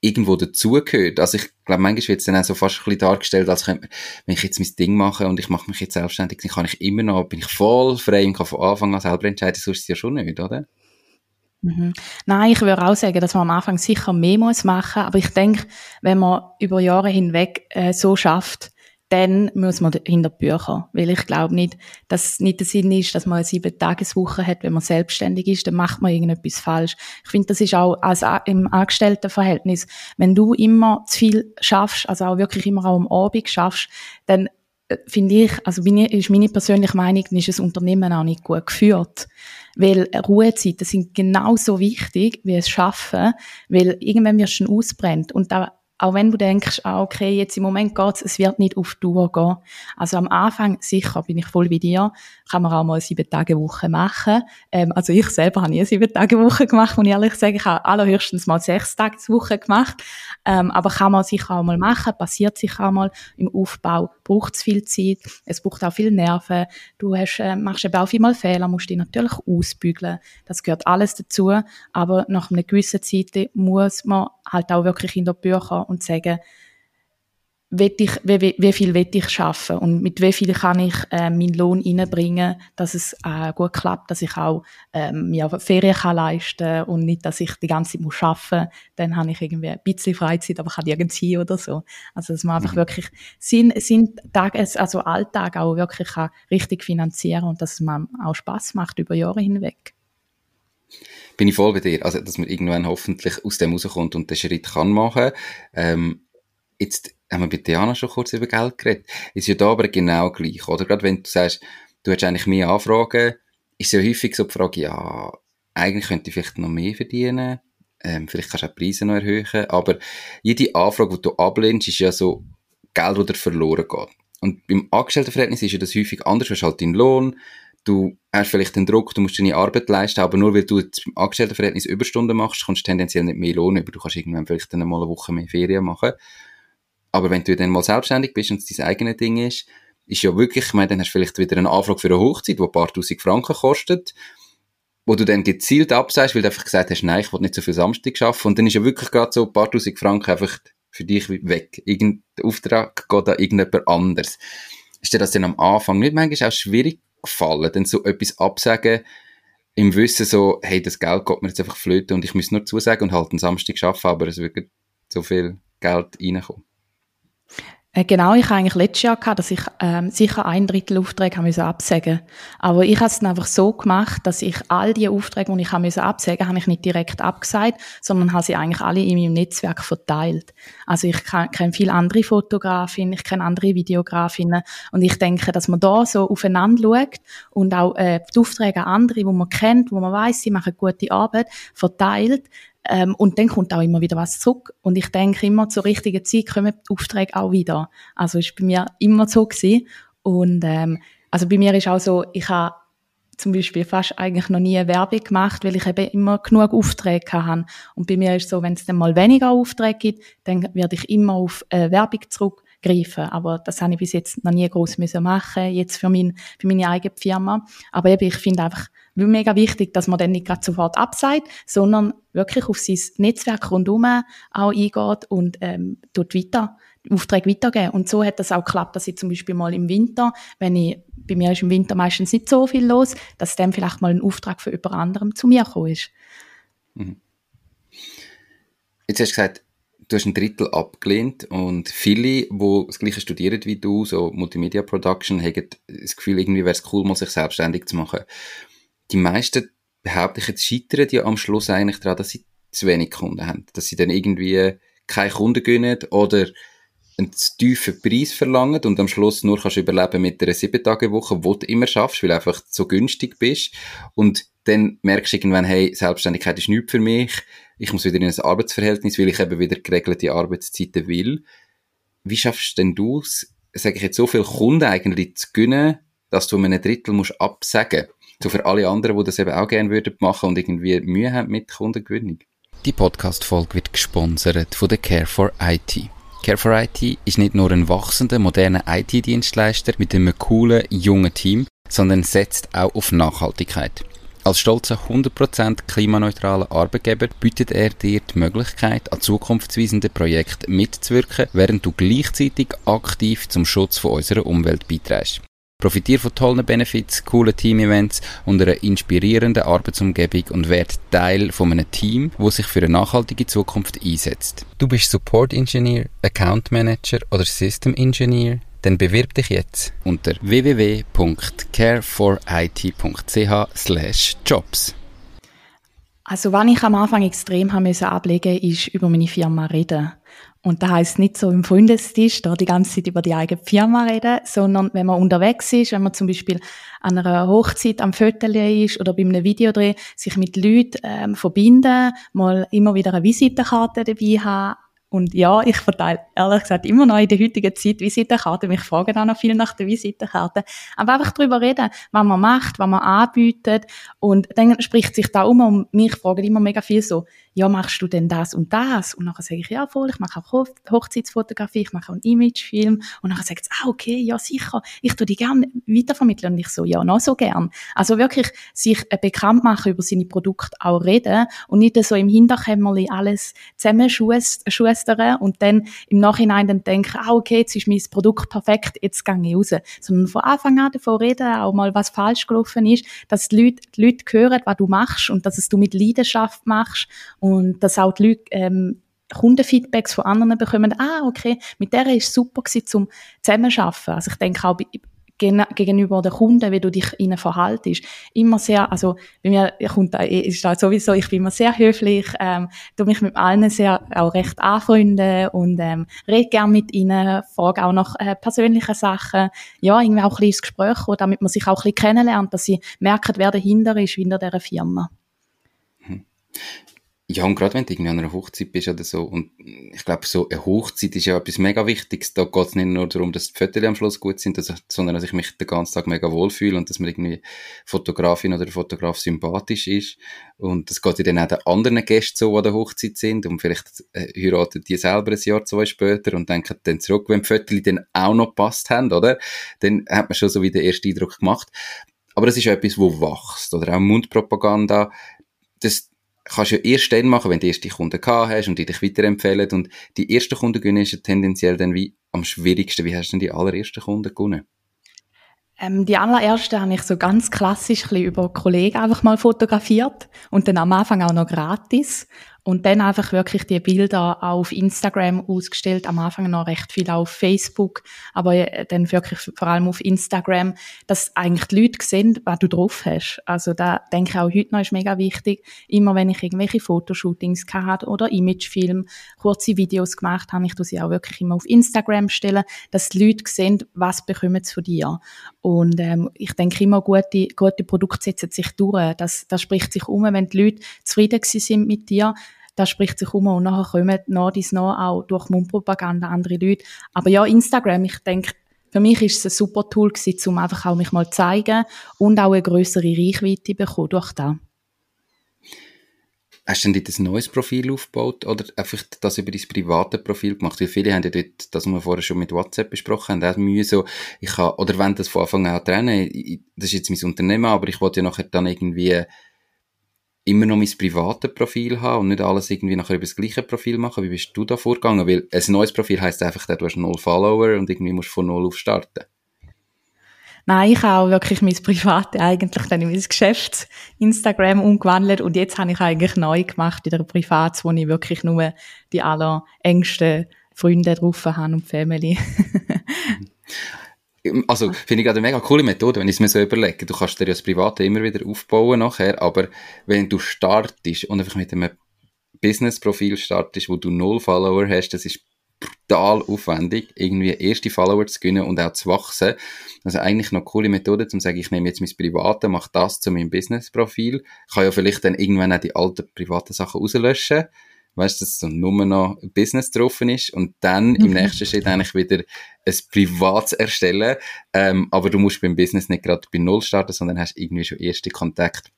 Speaker 1: irgendwo dazugehört. Also ich glaube, manchmal wird es dann auch so fast ein bisschen dargestellt, als könnte, wenn ich jetzt mein Ding mache und ich mache mich jetzt selbstständig, dann kann ich immer noch, bin ich voll frei und kann von Anfang an selber entscheiden, so ist es ja schon nicht, oder?
Speaker 3: Mhm. Nein, ich würde auch sagen, dass man am Anfang sicher mehr muss machen, aber ich denke, wenn man über Jahre hinweg äh, so schafft, dann muss man hinter die Bücher. Weil ich glaube nicht, dass es nicht der Sinn ist, dass man eine sieben Tageswoche hat, wenn man selbstständig ist, dann macht man irgendetwas falsch. Ich finde, das ist auch als im Angestelltenverhältnis. Wenn du immer zu viel schaffst, also auch wirklich immer auch am Abend schaffst, dann äh, finde ich, also meine, ist meine persönliche Meinung, dann ist das Unternehmen auch nicht gut geführt. Weil Ruhezeiten sind genauso wichtig wie es Schaffen, weil irgendwann wirst du ausbrennt. Und da auch wenn du denkst, ah, okay, jetzt im Moment geht's, es wird nicht auf Tour gehen. Also am Anfang, sicher, bin ich voll bei dir, kann man auch mal sieben Tage Woche machen. Ähm, also ich selber habe nie sieben Tage Woche gemacht, muss ich ehrlich sagen. Ich habe allerhöchstens mal sechs Tage Woche gemacht. Ähm, aber kann man sicher auch mal machen, passiert sicher auch mal. Im Aufbau braucht es viel Zeit, es braucht auch viel Nerven. Du hast, äh, machst eben auch viel Fehler, musst dich natürlich ausbügeln. Das gehört alles dazu. Aber nach einer gewissen Zeit muss man halt auch wirklich in der Bücher und sagen, ich, wie, wie viel will ich schaffen und mit wie viel kann ich äh, meinen Lohn reinbringen, dass es äh, gut klappt, dass ich auch ähm, mir Ferien kann leisten und nicht, dass ich die ganze Zeit muss arbeiten dann habe ich irgendwie ein bisschen Freizeit, aber kann nirgends hin oder so. Also dass man einfach mhm. wirklich Sinn, Sinn Tag, also Alltag auch wirklich kann richtig finanzieren und dass es man auch Spaß macht über Jahre hinweg
Speaker 1: bin ich voll bei dir. Also, dass man irgendwann hoffentlich aus dem rauskommt und den Schritt kann machen. Ähm, jetzt haben wir bei Diana schon kurz über Geld geredet. Ist ja da aber genau gleich, oder? Gerade wenn du sagst, du hast eigentlich mehr Anfragen, ist ja häufig so die Frage, ja, eigentlich könnte ich vielleicht noch mehr verdienen. Ähm, vielleicht kannst du auch die Preise noch erhöhen. Aber jede Anfrage, die du ablehnst, ist ja so Geld, das verloren geht. Und beim Angestelltenverhältnis ist ja das häufig anders, du hast halt deinen Lohn, du hast vielleicht den Druck, du musst deine Arbeit leisten, aber nur weil du im Angestelltenverhältnis Überstunden machst, kannst du tendenziell nicht mehr Lohn über. Du kannst irgendwann vielleicht dann mal eine Woche mehr Ferien machen. Aber wenn du dann mal selbstständig bist und es dein eigenes Ding ist, ist ja wirklich, ich meine, dann hast du vielleicht wieder eine Anfrage für eine Hochzeit, die ein paar tausend Franken kostet, wo du dann gezielt absagst, weil du einfach gesagt hast, nein, ich will nicht so viel Samstag arbeiten. Und dann ist ja wirklich gerade so ein paar tausend Franken einfach für dich weg. Irgendein Auftrag geht an irgendjemand anders. Ist dir das dann am Anfang nicht manchmal auch schwierig gefallen, dann so etwas absagen, im Wissen so, hey, das Geld geht mir jetzt einfach flöten und ich muss nur zusagen und halt einen Samstag arbeiten, aber es wird so viel Geld reinkommen.
Speaker 3: Äh, genau, ich habe eigentlich letztes Jahr gehabt, dass ich ähm, sicher ein Drittel Aufträge haben absagen Aber ich habe es dann einfach so gemacht, dass ich all die Aufträge, die ich haben absagen habe ich nicht direkt abgesagt, sondern habe sie eigentlich alle in meinem Netzwerk verteilt. Also ich kenne viele andere Fotografinnen, ich kenne andere Videografinnen und ich denke, dass man da so aufeinander schaut und auch äh, die Aufträge an andere, wo man kennt, wo man weiß, sie machen gute Arbeit, verteilt, ähm, und dann kommt auch immer wieder was zurück. Und ich denke immer, zur richtigen Zeit kommen die Aufträge auch wieder. Also ist bei mir immer so gewesen. Und ähm, also bei mir ist auch so, ich habe zum Beispiel fast eigentlich noch nie Werbung gemacht, weil ich eben immer genug Aufträge hatte. Und bei mir ist so, wenn es dann mal weniger Aufträge gibt, dann werde ich immer auf äh, Werbung zurückgreifen. Aber das habe ich bis jetzt noch nie groß müssen jetzt für, mein, für meine eigene Firma. Aber eben, ich finde einfach, mega wichtig, dass man dann nicht gerade sofort abseit, sondern wirklich auf sein Netzwerk rundherum auch eingeht und ähm, dort weiter, Aufträge weitergeben. Und so hat das auch geklappt, dass ich zum Beispiel mal im Winter, wenn ich, bei mir ist im Winter meistens nicht so viel los, dass dann vielleicht mal ein Auftrag für jemand anderem zu mir gekommen ist. Mhm.
Speaker 1: Jetzt hast du gesagt, du hast ein Drittel abgelehnt und viele, die das gleiche studieren wie du, so Multimedia Production, haben das Gefühl, irgendwie wäre es cool, mal sich selbstständig zu machen die meisten, behaupte ich jetzt, scheitern ja am Schluss eigentlich daran, dass sie zu wenig Kunden haben. Dass sie dann irgendwie keine Kunden gönnen oder einen zu tiefen Preis verlangen und am Schluss nur kannst überleben mit einer sieben Tage Woche, wo du immer schaffst, weil du einfach so günstig bist. Und dann merkst du irgendwann, hey, Selbstständigkeit ist nichts für mich. Ich muss wieder in ein Arbeitsverhältnis, weil ich eben wieder geregelte Arbeitszeiten will. Wie schaffst denn du es, sage ich jetzt, so viele Kunden eigentlich zu gönnen, dass du um einen Drittel musst absagen so für alle anderen, die das eben auch gerne würden machen und irgendwie Mühe haben mit Kundengewinnung.
Speaker 4: Die Podcast-Folge wird gesponsert von der Care for IT. Care for IT ist nicht nur ein wachsender, moderner IT-Dienstleister mit einem coolen, jungen Team, sondern setzt auch auf Nachhaltigkeit. Als stolzer 100% klimaneutraler Arbeitgeber bietet er dir die Möglichkeit, an zukunftsweisenden Projekten mitzuwirken, während du gleichzeitig aktiv zum Schutz von unserer Umwelt beiträgst. Profitiere von tollen Benefits, coolen Team-Events und einer inspirierenden Arbeitsumgebung und werde Teil von einem Team, das sich für eine nachhaltige Zukunft einsetzt. Du bist Support Engineer, Account Manager oder System Engineer? Dann bewirb dich jetzt unter www.careforit.ch/jobs.
Speaker 3: Also, was ich am Anfang extrem haben müssen ablegen, ist über meine Firma reden. Und da heißt nicht so im Freundestisch, da die ganze Zeit über die eigene Firma reden, sondern wenn man unterwegs ist, wenn man zum Beispiel an einer Hochzeit am Viertel ist oder bei einem Videodreh, sich mit Leuten ähm, verbinden, mal immer wieder eine Visitenkarte dabei haben, und ja, ich verteile ehrlich gesagt immer noch in der heutigen Zeit Visitenkarten. Mich fragen auch noch viel nach der Visitenkarte. Aber einfach darüber reden, was man macht, was man anbietet. Und dann spricht sich da um und mich fragen immer mega viel so, ja, machst du denn das und das? Und nachher sage ich, ja, voll, ich mache auch Hochzeitsfotografie, ich mache auch einen Imagefilm. Und nachher sagt sie, ah, okay, ja, sicher, ich tue die gerne weitervermitteln. Und ich so, ja, noch so gern. Also wirklich sich bekannt machen über seine Produkte auch reden und nicht so im Hinterkämmerli alles zusammenschustern und dann im Nachhinein dann denken, ah, okay, jetzt ist mein Produkt perfekt, jetzt gehe ich raus. Sondern von Anfang an davon reden, auch mal was falsch gelaufen ist, dass die Leute, die Leute hören, was du machst und dass es du mit Leidenschaft machst und dass auch die Leute ähm, Kundenfeedbacks von anderen bekommen, ah, okay, mit der ist super gewesen, zum Zusammenarbeiten. Also ich denke auch gegenüber den Kunden, wie du dich ihnen verhaltest. Immer sehr, also bei mir kommt ist das sowieso, ich bin immer sehr höflich, ähm, tu mich mit allen sehr auch recht anfreunden und ähm, rede gerne mit ihnen, frage auch nach äh, persönlichen Sachen, ja, irgendwie auch ein bisschen ins Gespräch damit man sich auch ein bisschen kennenlernt, dass sie merken, wer dahinter ist, hinter dieser Firma.
Speaker 1: Hm. Ja, und gerade wenn du irgendwie an einer Hochzeit bist oder so, und ich glaube, so eine Hochzeit ist ja etwas mega Wichtiges. Da geht es nicht nur darum, dass die Fotos am Schluss gut sind, dass ich, sondern dass ich mich den ganzen Tag mega wohlfühle und dass mir irgendwie Fotografin oder Fotograf sympathisch ist. Und das geht ja dann auch den anderen Gästen so, die an der Hochzeit sind. Und vielleicht äh, heiraten die selber ein Jahr, zwei später und denken dann zurück, wenn die Fotos dann auch noch gepasst haben, oder? Dann hat man schon so wie den ersten Eindruck gemacht. Aber das ist ja etwas, wo wächst. Oder auch Mundpropaganda. Das, kannst du ja erst dann machen, wenn du erste Kunden gehabt hast und die dich weiterempfehlen. Und die ersten Kunden gewinnen ist ja tendenziell dann wie am schwierigsten. Wie hast du denn die allerersten Kunden gewonnen?
Speaker 3: Ähm, die allererste habe ich so ganz klassisch über Kollegen einfach mal fotografiert und dann am Anfang auch noch gratis. Und dann einfach wirklich die Bilder auch auf Instagram ausgestellt, am Anfang noch recht viel auf Facebook, aber äh, dann wirklich vor allem auf Instagram, dass eigentlich die Leute sehen, was du drauf hast. Also da denke ich auch heute noch ist mega wichtig, immer wenn ich irgendwelche Fotoshootings hatte oder Imagefilm, kurze Videos gemacht habe, ich tue sie auch wirklich immer auf Instagram stellen, dass die Leute sehen, was bekommen sie von dir. Und ähm, ich denke immer, gute, gute Produkte setzen sich durch. Das, das spricht sich um, wenn die Leute zufrieden sind mit dir, das spricht sich um und nachher kommen nach dies noch auch durch Mundpropaganda andere Leute. Aber ja, Instagram, ich denke, für mich ist es ein super Tool gewesen, um einfach auch mich mal zu zeigen und auch eine größere Reichweite bekommen durch das.
Speaker 1: Hast du denn ein neues Profil aufgebaut oder einfach das über dein private Profil gemacht? Weil viele haben ja dort, das wir vorher schon mit WhatsApp besprochen haben, auch Mühe so, ich kann, oder wenn das von Anfang an trennen, das ist jetzt mein Unternehmen, aber ich wollte ja nachher dann irgendwie immer noch mein privates Profil haben und nicht alles irgendwie nachher über das gleiche Profil machen. Wie bist du da vorgegangen? Weil ein neues Profil heisst einfach, du hast null Follower und irgendwie musst du von null auf starten.
Speaker 3: Nein, ich habe auch wirklich mein Private eigentlich dann in mein Geschäft Instagram umgewandelt und jetzt habe ich eigentlich neu gemacht in der Privat, wo ich wirklich nur die allerengsten Freunde drauf habe und Family.
Speaker 1: Also, finde ich eine mega coole Methode, wenn ich es mir so überlege. Du kannst dir ja das Private immer wieder aufbauen nachher, aber wenn du startest und einfach mit einem Business-Profil startest, wo du null Follower hast, das ist brutal aufwendig, irgendwie erste Follower zu gewinnen und auch zu wachsen. Also eigentlich noch eine coole Methode, um zu sagen, ich nehme jetzt mein Private, mache das zu meinem Business-Profil. Kann ja vielleicht dann irgendwann auch die alten privaten Sachen rauslöschen weißt, dass so nur noch Business drauf ist und dann mhm. im nächsten Schritt eigentlich wieder ein Privat erstellen. Ähm, aber du musst beim Business nicht gerade bei Null starten, sondern hast irgendwie schon erste Kontakt.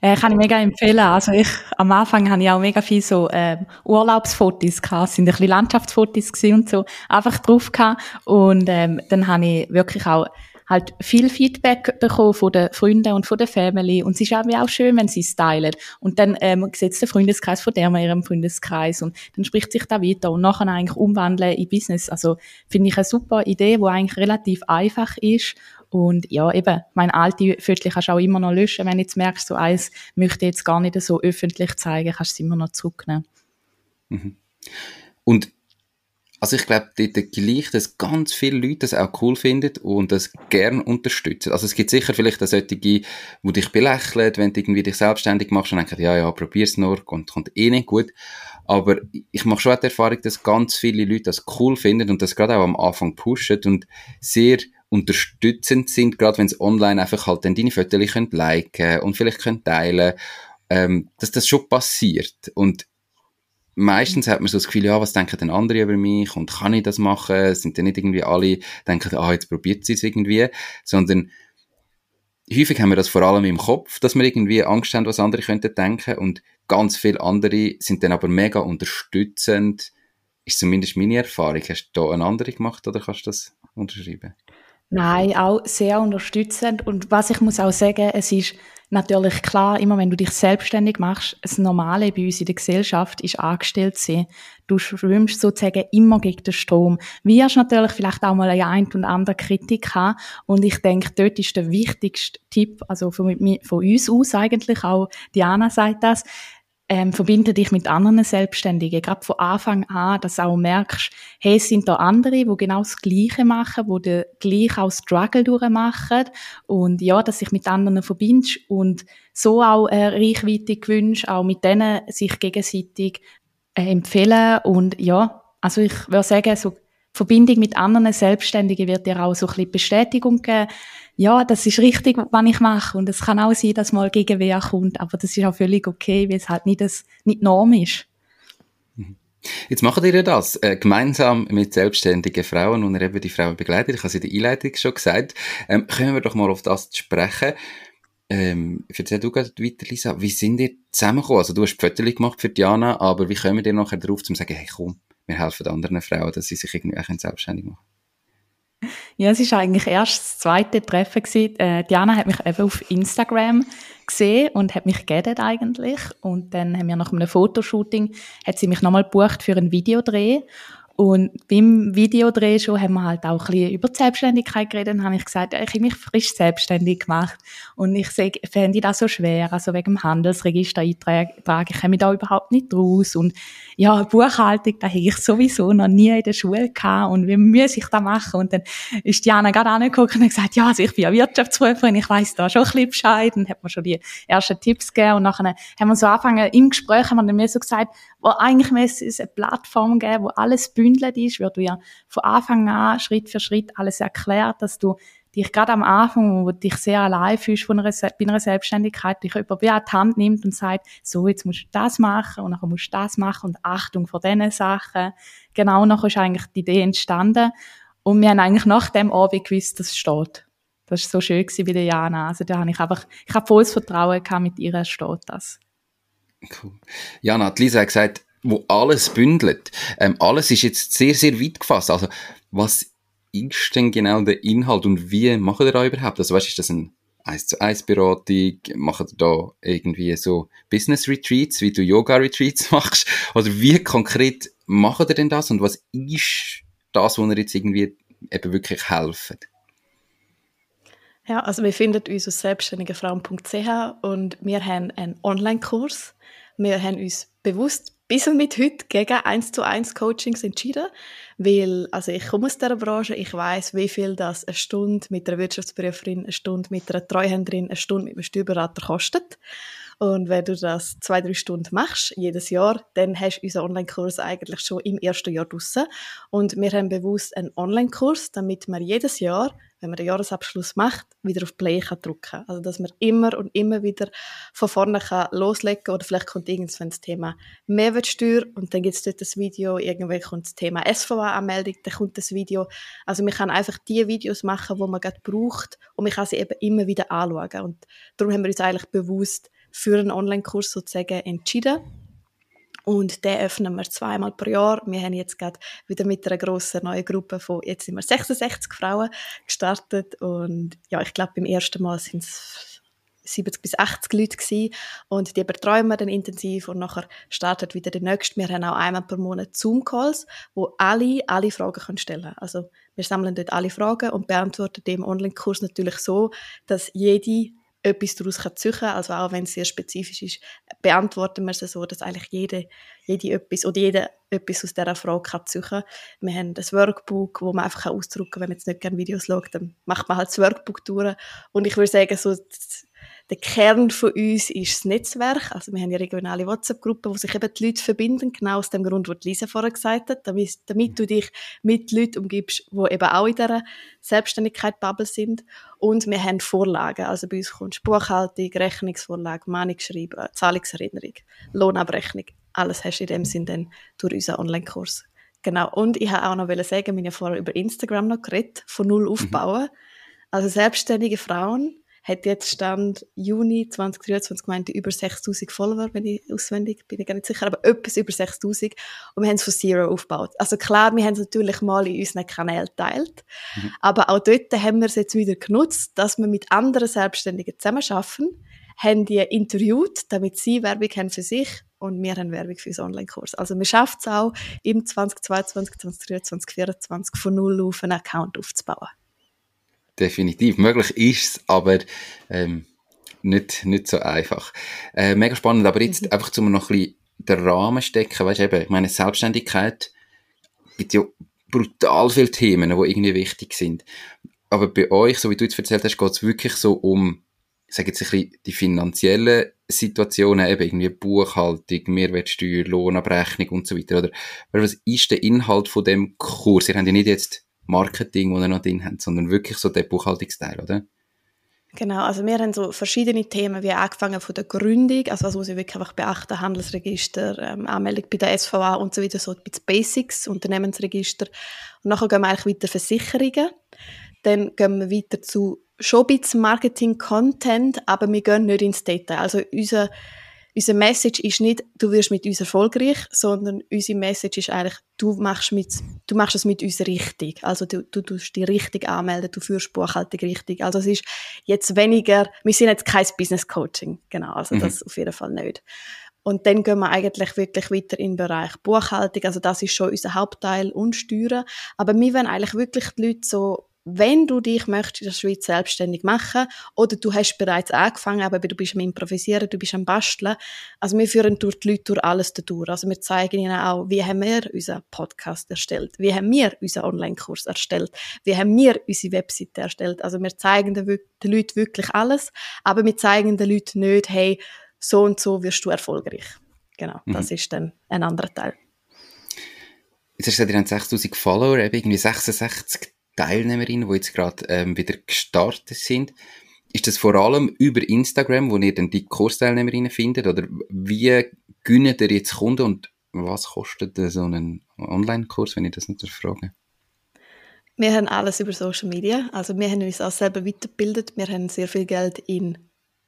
Speaker 3: Äh, kann ich mega empfehlen. Also ich, am Anfang habe ich auch mega viel so äh, Urlaubsfotos gehabt, sind ein bisschen Landschaftsfotos und so, einfach drauf gehabt. Und ähm, dann habe ich wirklich auch halt viel Feedback bekommen von den Freunden und von der Family und es ist auch schön, wenn sie stylen und dann ähm, sieht der Freundeskreis von der in ihrem Freundeskreis und dann spricht sich da weiter und nachher eigentlich umwandeln in Business. Also finde ich eine super Idee, wo eigentlich relativ einfach ist und ja, eben, mein alte Viertel kannst du auch immer noch löschen, wenn du jetzt merkst, so eins möchte ich jetzt gar nicht so öffentlich zeigen, kannst du es immer noch zurücknehmen.
Speaker 1: Mhm. Und also ich glaube, dort gleich, dass ganz viele Leute das auch cool finden und das gern unterstützen. Also es gibt sicher vielleicht auch solche, die dich belächeln, wenn du irgendwie dich selbstständig machst und denken, ja, ja, probier's nur, und kommt eh nicht gut. Aber ich mache schon die Erfahrung, dass ganz viele Leute das cool finden und das gerade auch am Anfang pushen und sehr unterstützend sind, gerade wenn es online einfach halt dann deine Fotos liken und vielleicht können teilen, ähm, dass das schon passiert. Und meistens hat man so das Gefühl, ja, was denken denn andere über mich und kann ich das machen? Sind denn nicht irgendwie alle, denken, ah, jetzt probiert sie es irgendwie, sondern häufig haben wir das vor allem im Kopf, dass wir irgendwie Angst haben, was andere könnten denken und ganz viele andere sind dann aber mega unterstützend. Ist zumindest meine Erfahrung. Hast du da eine andere gemacht oder kannst du das unterschreiben?
Speaker 3: Nein, auch sehr unterstützend. Und was ich muss auch sagen, es ist natürlich klar, immer wenn du dich selbstständig machst, das Normale bei uns in der Gesellschaft ist angestellt sein. Du schwimmst sozusagen immer gegen den Strom. Wir hast natürlich vielleicht auch mal ein und andere Kritik haben. Und ich denke, dort ist der wichtigste Tipp, also von, von uns aus eigentlich auch, Diana sagt das, ähm, verbinde dich mit anderen Selbstständigen, gerade von Anfang an, dass du auch merkst, hey, es sind da andere, die genau das Gleiche machen, die den gleich auch Struggle durchmachen. Und ja, dass sich mit anderen verbindest und so auch eine Reichweite gewünscht, auch mit denen sich gegenseitig äh, empfehlen. Und ja, also ich würde sagen, so Verbindung mit anderen Selbstständigen wird dir auch so ein bisschen Bestätigung geben, ja, das ist richtig, was ich mache. Und es kann auch sein, dass mal Gegenwehr kommt, aber das ist auch völlig okay, weil es halt nicht, das, nicht Norm ist.
Speaker 1: Jetzt macht ihr das äh, gemeinsam mit selbstständigen Frauen und ihr eben die Frauen begleitet. Ich habe es in der Einleitung schon gesagt. Ähm, können wir doch mal auf das sprechen. Ähm, erzähl du gerade weiter, Lisa. Wie sind ihr zusammengekommen? Also du hast Fotos gemacht für Diana, aber wie kommen wir nachher darauf, zu sagen, hey komm, wir helfen anderen Frauen, dass sie sich irgendwie auch selbstständig machen
Speaker 3: ja, es ist eigentlich erst das zweite Treffen. Äh, Diana hat mich eben auf Instagram gesehen und hat mich geredet eigentlich. Und dann haben wir nach einem Fotoshooting, hat sie mich nochmal gebucht für einen Videodreh. Und beim Videodreh schon haben wir halt auch ein bisschen über die Selbstständigkeit geredet und habe ich gesagt, ich habe mich frisch selbstständig gemacht. Und ich fände das so schwer, also wegen dem Handelsregister eintragen, ich komme da überhaupt nicht raus. Und ja, Buchhaltung, da habe ich sowieso noch nie in der Schule gehabt und wie muss ich das machen? Und dann ist Diana gerade angeguckt und hat gesagt, ja, also ich bin ja Wirtschaftsprüferin, ich weiß da schon ein bisschen Bescheid und hat mir schon die ersten Tipps gegeben und nachher haben wir so angefangen, im Gespräch haben wir dann mir so gesagt, wo eigentlich müsste es eine Plattform geben, wo alles bündelt ist, wo du ja von Anfang an Schritt für Schritt alles erklärt, dass du dich gerade am Anfang, wo du dich sehr allein fühlst von einer, bei einer Selbstständigkeit, dich jemand an die Hand nimmt und sagt, so, jetzt musst du das machen und dann musst du das machen und Achtung vor diesen Sachen. Genau nachher ist eigentlich die Idee entstanden und wir haben eigentlich nach dem Abend gewusst, dass es steht. Das war so schön bei der Jana. Also da habe ich einfach, ich habe volles Vertrauen gehabt, mit ihr steht das.
Speaker 1: Cool. Jana, Lisa hat gesagt, wo alles bündelt. Ähm, alles ist jetzt sehr, sehr weit gefasst. Also, was ist denn genau der Inhalt und wie macht ihr da überhaupt? Also, weißt, ist das ein 1 zu 1 Beratung? Macht ihr da irgendwie so Business Retreats, wie du Yoga Retreats machst? Oder wie konkret macht ihr denn das und was ist das, wo ihr jetzt irgendwie eben wirklich helfen?
Speaker 2: Ja, also wir finden uns auf selbstständigefrauen.ch und wir haben einen Online-Kurs. Wir haben uns bewusst bis und mit heute gegen 1 zu 1 Coachings entschieden, weil also ich komme aus dieser Branche, ich weiß, wie viel das eine Stunde mit einer Wirtschaftsprüferin, eine Stunde mit einer Treuhänderin, eine Stunde mit einem Steuerberater kostet. Und wenn du das zwei, drei Stunden machst, jedes Jahr, dann hast du unseren Online-Kurs eigentlich schon im ersten Jahr draussen. Und wir haben bewusst einen Online-Kurs, damit man jedes Jahr, wenn man den Jahresabschluss macht, wieder auf Play kann drücken Also, dass man immer und immer wieder von vorne kann loslegen oder vielleicht kommt irgendwann das Thema Mehrwertsteuer und dann gibt es dort das Video, irgendwann kommt das Thema SVA-Anmeldung, dann kommt das Video. Also, man kann einfach die Videos machen, die man gerade braucht und man kann sie eben immer wieder anschauen. Und darum haben wir uns eigentlich bewusst für einen Online-Kurs sozusagen entschieden. Und den öffnen wir zweimal pro Jahr. Wir haben jetzt gerade wieder mit einer grossen neuen Gruppe von, jetzt sind wir 66 Frauen gestartet. Und ja, ich glaube, beim ersten Mal sind es 70 bis 80 Leute gewesen. Und die betreuen wir dann intensiv und nachher startet wieder der nächste. Wir haben auch einmal pro Monat Zoom-Calls, wo alle, alle Fragen können stellen können. Also wir sammeln dort alle Fragen und beantworten dem Online-Kurs natürlich so, dass jede etwas daraus ziehen kann. Also auch wenn es sehr spezifisch ist, beantworten wir es so, dass eigentlich jede, jede etwas oder jeder etwas aus dieser Frage kann ziehen kann. Wir haben das Workbook, wo man einfach ausdrucken kann, wenn man jetzt nicht gerne Videos schaut, dann macht man halt das Workbook durch. Und ich würde sagen, so der Kern von uns ist das Netzwerk. Also wir haben ja regionale WhatsApp-Gruppen, wo sich eben die Leute verbinden, genau aus dem Grund, was Lisa vorher gesagt hat, damit, damit du dich mit Leuten umgibst, die eben auch in dieser Selbstständigkeit-Bubble sind. Und wir haben Vorlagen. Also bei uns kommt Buchhaltung, Rechnungsvorlage, Mahnungsschreiben, Zahlungserinnerung, Lohnabrechnung. Alles hast du in dem Sinn dann durch unseren Online-Kurs. Genau. Und ich wollte auch noch sagen, wir haben ja vorher über Instagram noch geredet, von null mhm. aufbauen. Mhm. Also selbstständige Frauen hat jetzt Stand Juni 2023 gemeint, über 6000 Follower, wenn ich auswendig bin ich gar nicht sicher, aber etwas über 6000 und wir haben es von Zero aufgebaut. Also klar, wir haben es natürlich mal in unseren Kanälen geteilt, mhm. aber auch dort haben wir es jetzt wieder genutzt, dass wir mit anderen Selbstständigen zusammenarbeiten, haben die interviewt, damit sie Werbung haben für sich und wir haben Werbung für unseren Online-Kurs. Also wir schaffen es auch, im 2022, 2023, 2024 von null auf einen Account aufzubauen
Speaker 1: definitiv. Möglich ist es, aber ähm, nicht, nicht so einfach. Äh, mega spannend, aber jetzt mhm. einfach zum noch ein bisschen den Rahmen stecken, weißt du, eben, ich meine, Selbstständigkeit gibt ja brutal viele Themen, die irgendwie wichtig sind. Aber bei euch, so wie du jetzt erzählt hast, geht es wirklich so um, ich sage jetzt ein bisschen die finanziellen Situationen, eben irgendwie Buchhaltung, Mehrwertsteuer, Lohnabrechnung und so weiter, oder? Was ist der Inhalt von dem Kurs? Ihr habt ja nicht jetzt Marketing, das ihr noch drin habt, sondern wirklich so der Buchhaltungsteil, oder?
Speaker 2: Genau, also wir haben so verschiedene Themen, wie angefangen von der Gründung, also was muss ich wirklich einfach beachten, Handelsregister, ähm, Anmeldung bei der SVA und so weiter, so ein bisschen Basics, Unternehmensregister. Und nachher gehen wir eigentlich weiter Versicherungen. Dann gehen wir weiter zu schon ein bisschen Marketing-Content, aber wir gehen nicht ins Detail. Also unser unser Message ist nicht, du wirst mit uns erfolgreich, sondern unsere Message ist eigentlich, du machst, mit, du machst es mit uns richtig. Also du, du tust dich richtig anmelden, du führst Buchhaltung richtig. Also es ist jetzt weniger, wir sind jetzt kein Business Coaching, genau, also mhm. das auf jeden Fall nicht. Und dann gehen wir eigentlich wirklich weiter in den Bereich Buchhaltung. Also das ist schon unser Hauptteil und Steuern. Aber wir wollen eigentlich wirklich die Leute so wenn du dich möchtest in der Schweiz selbstständig machen oder du hast bereits angefangen, aber du bist am Improvisieren, du bist am Basteln. Also wir führen durch die Leute durch alles durch. Also wir zeigen ihnen auch, wie haben wir unseren Podcast erstellt, wie haben wir unseren Online-Kurs erstellt, wie haben wir unsere Webseite erstellt. Also wir zeigen den, den Leuten wirklich alles, aber wir zeigen den Leuten nicht, hey, so und so wirst du erfolgreich. Genau, mhm. das ist dann ein anderer Teil.
Speaker 1: Jetzt hast du gesagt, ihr habt 6000 Follower, irgendwie 66 Teilnehmerinnen, die jetzt gerade ähm, wieder gestartet sind. Ist das vor allem über Instagram, wo ihr dann die Kursteilnehmerinnen findet? Oder wie gönnt ihr jetzt Kunden und was kostet so ein Online-Kurs, wenn ich das nicht frage?
Speaker 2: Wir haben alles über Social Media. Also wir haben uns auch selber weitergebildet. Wir haben sehr viel Geld in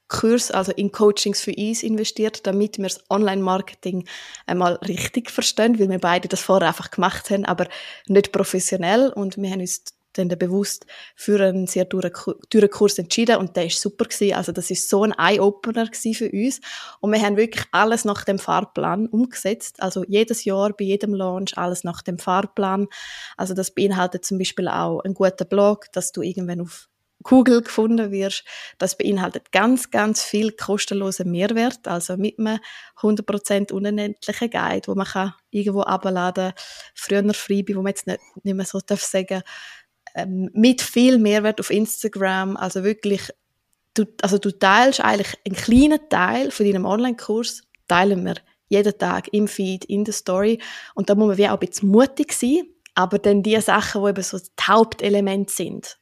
Speaker 2: Kurs, also in Coachings für uns investiert, damit wir das Online-Marketing einmal richtig verstehen, weil wir beide das vorher einfach gemacht haben, aber nicht professionell und wir haben uns dann bewusst für einen sehr teuren Kurs entschieden und der ist super gewesen. Also das ist so ein Eye-Opener für uns und wir haben wirklich alles nach dem Fahrplan umgesetzt. Also jedes Jahr bei jedem Launch alles nach dem Fahrplan. Also das beinhaltet zum Beispiel auch einen guten Blog, dass du irgendwann auf Google gefunden wirst. Das beinhaltet ganz, ganz viel kostenlosen Mehrwert, also mit einem 100% unendlichen Guide, wo man kann irgendwo abladen früher Freebie, wo man jetzt nicht, nicht mehr so darf sagen ähm, mit viel Mehrwert auf Instagram, also wirklich, du, also du teilst eigentlich einen kleinen Teil von deinem Online-Kurs, teilen wir jeden Tag im Feed, in der Story und da muss man wie auch ein bisschen mutig sein, aber dann die Sachen, die eben so die Hauptelemente sind,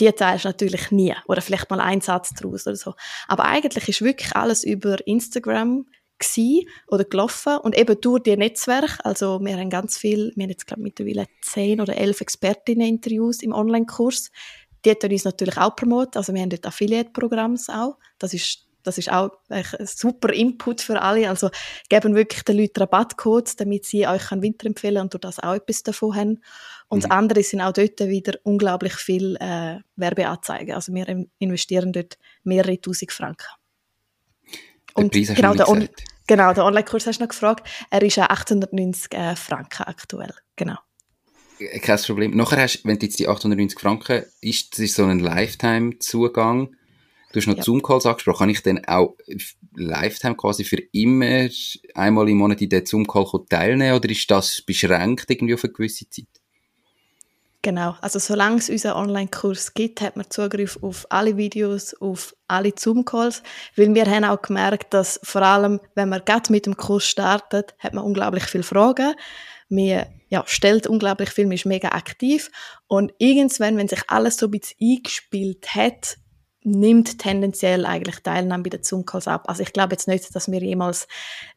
Speaker 2: die teilst du natürlich nie. Oder vielleicht mal einen Satz daraus oder so. Aber eigentlich ist wirklich alles über Instagram gewesen oder gelaufen und eben durch die Netzwerk, also wir haben ganz viel, wir haben jetzt glaube mittlerweile zehn oder elf Expertinnen-Interviews im Online-Kurs, die tun uns natürlich auch promoten, also wir haben dort Affiliate-Programms auch, das ist das ist auch ein super Input für alle. Also geben wirklich den Leuten Rabattcodes, damit sie euch weiterempfehlen und durch das auch etwas davon haben. Und mhm. das andere sind auch dort wieder unglaublich viel äh, Werbeanzeigen. Also wir investieren dort mehrere tausend Franken.
Speaker 1: Den und Preis hast genau, der On
Speaker 2: genau, der Online-Kurs hast du noch gefragt. Er ist ja 890 äh, Franken aktuell. Genau.
Speaker 1: Äh, kein Problem. Nachher hast, wenn du jetzt die 890 Franken ist, das ist so ein Lifetime-Zugang Du hast noch ja. Zoom-Calls angesprochen. Kann ich dann auch Lifetime quasi für immer einmal im Monat in den Zoom-Call teilnehmen oder ist das beschränkt irgendwie auf eine gewisse Zeit?
Speaker 2: Genau, also solange es unseren Online-Kurs gibt, hat man Zugriff auf alle Videos, auf alle Zoom-Calls, weil wir haben auch gemerkt, dass vor allem, wenn man gerade mit dem Kurs startet, hat man unglaublich viele Fragen. Man ja, stellt unglaublich viel, man ist mega aktiv. Und irgendwann, wenn sich alles so ein bisschen eingespielt hat, nimmt tendenziell eigentlich Teilnahme bei den Zoom-Calls ab. Also ich glaube jetzt nicht, dass wir jemals